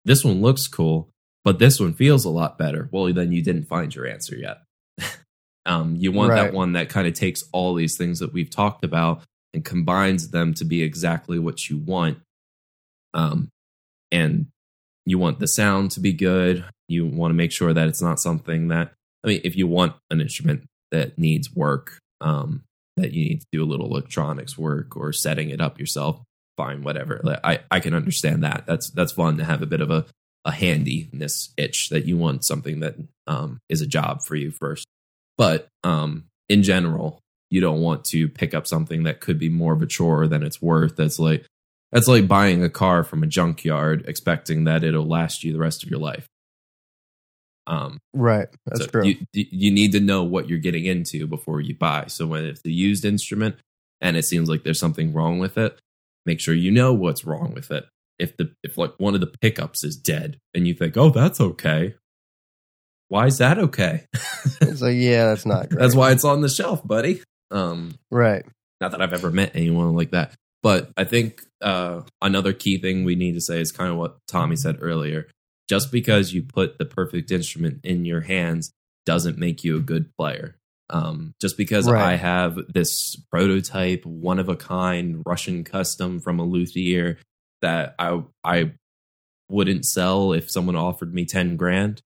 this one looks cool but this one feels a lot better. Well then you didn't find your answer yet um, you want Right. that one that kind of takes all these things that we've talked about and combines them to be exactly what you want. Um, and you want the sound to be good. You want to make sure that it's not something that i mean if you want an instrument that needs work um, that you need to do a little electronics work or setting it up yourself fine whatever. Like, i i can understand that. That's that's fun to have a bit of a a handiness itch that you want something that um, is a job for you first but um, in general you don't want to pick up something that could be more of a chore than it's worth that's like that's like buying a car from a junkyard expecting that it'll last you the rest of your life um Right. That's so true. You, you need to know what you're getting into before you buy. So when it's a used instrument and it seems like there's something wrong with it, make sure you know what's wrong with it. If the if like one of the pickups is dead and you think, oh, that's okay. Why is that okay? it's like, yeah, that's not great. (laughs) That's why it's on the shelf, buddy. Um, Right. not that I've ever met anyone like that, but I think uh, another key thing we need to say is kind of what Tommy said earlier. Just because you put the perfect instrument in your hands doesn't make you a good player. Um, just because Right. I have this prototype, one of a kind Russian custom from a luthier that I I wouldn't sell if someone offered me ten grand,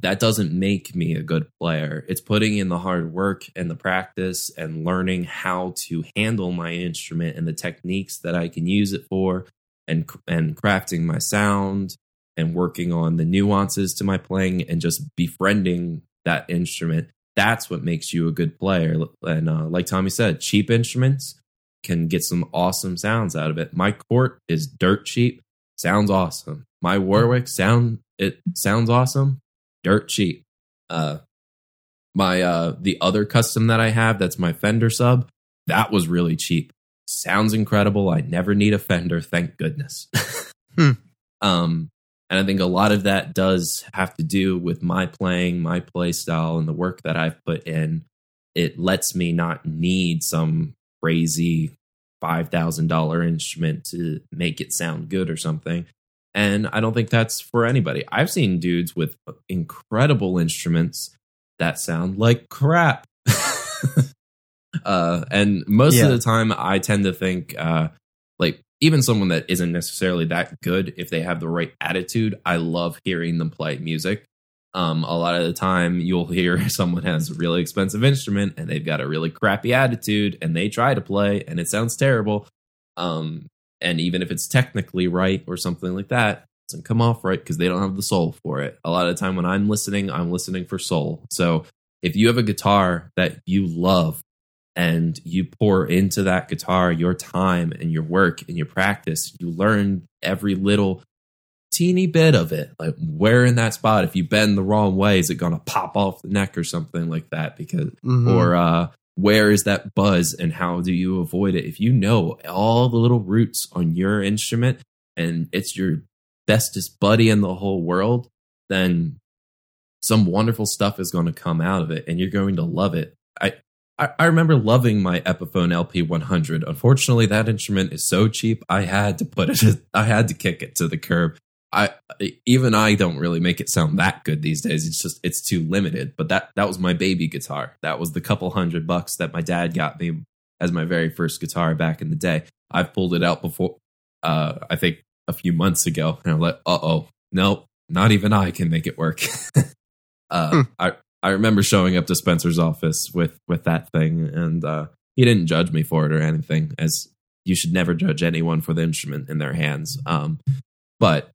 that doesn't make me a good player. It's putting in the hard work and the practice and learning how to handle my instrument and the techniques that I can use it for and and crafting my sound and working on the nuances to my playing and just befriending that instrument. That's what makes you a good player. And uh, like Tommy said, cheap instruments can get some awesome sounds out of it. My Cort is dirt cheap, sounds awesome. My Warwick sound it sounds awesome, dirt cheap. Uh, my uh, the other custom that I have that's my Fender sub that was really cheap. Sounds incredible. I never need a Fender, thank goodness. (laughs) Hmm. Um, and I think a lot of that does have to do with my playing, my play style, and the work that I've put in. It lets me not need some crazy five thousand dollar instrument to make it sound good or something. And I don't think that's for anybody. I've seen dudes with incredible instruments that sound like crap. (laughs) uh, and most Yeah. of the time, I tend to think, uh, like, even someone that isn't necessarily that good, if they have the right attitude, I love hearing them play music. Um, a lot of the time, you'll hear (laughs) someone has a really expensive instrument and they've got a really crappy attitude and they try to play and it sounds terrible. Um, and even if it's technically right or something like that, it doesn't come off right because they don't have the soul for it. A lot of the time when I'm listening, I'm listening for soul. So if you have a guitar that you love and you pour into that guitar your time and your work and your practice, you learn every little teeny bit of it. Like where in that spot, if you bend the wrong way, is it going to pop off the neck or something like that? Because Mhm. or uh, where is that buzz and how do you avoid it? If you know all the little roots on your instrument and it's your bestest buddy in the whole world, then some wonderful stuff is going to come out of it and you're going to love it. I, I, I remember loving my Epiphone LP 100. Unfortunately, that instrument is so cheap, I had to put it, (laughs) I had to kick it to the curb. I even I don't really make it sound that good these days. It's just it's too limited. But that that was my baby guitar. That was the couple hundred bucks that my dad got me as my very first guitar back in the day. I've pulled it out before. Uh, I think a few months ago, and I'm like, uh oh, nope, not even I can make it work. (laughs) uh, Hmm. I I remember showing up to Spencer's office with with that thing, and uh, he didn't judge me for it or anything. As you should never judge anyone for the instrument in their hands. Um, but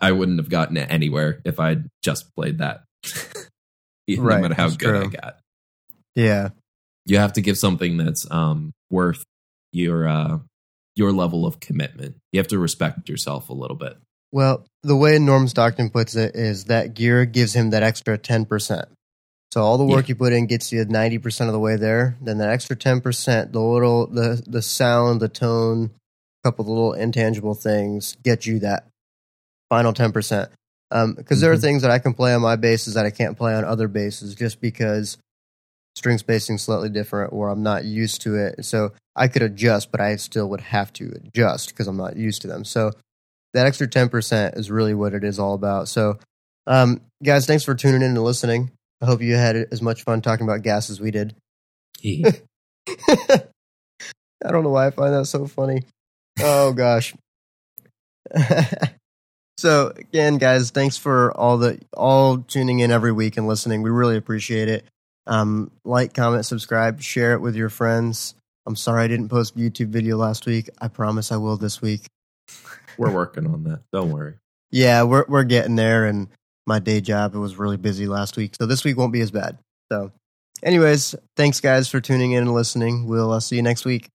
I wouldn't have gotten it anywhere if I'd just played that. (laughs) no Right, matter how good I got. Yeah. You have to give something that's um worth your uh your level of commitment. You have to respect yourself a little bit. Well, the way Norm Stockton puts it is that gear gives him that extra 10%. So all the work Yeah. you put in gets you 90% of the way there. Then that extra 10%, the little the the sound, the tone, a couple little intangible things get you that final 10%. Um because there are Mhm. things that I can play on my basses that I can't play on other basses just because string spacing slightly different or I'm not used to it. So I could adjust, but I still would have to adjust because I'm not used to them. So that extra 10% is really what it is all about. So, um, guys, thanks for tuning in and listening. I hope you had as much fun talking about GAS as we did. (laughs) I don't know why I find that so funny. Oh, gosh. (laughs) so, again, guys, thanks for all the all tuning in every week and listening. We really appreciate it. Um, like, comment, subscribe, share it with your friends. I'm sorry I didn't post a YouTube video last week. I promise I will this week. We're working on that. Don't worry. Yeah, we're we're getting there, and my day job it was really busy last week, so this week won't be as bad. So, anyways, thanks guys for tuning in and listening. We'll uh, see you next week.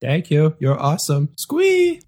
Thank you. You're awesome. Squee.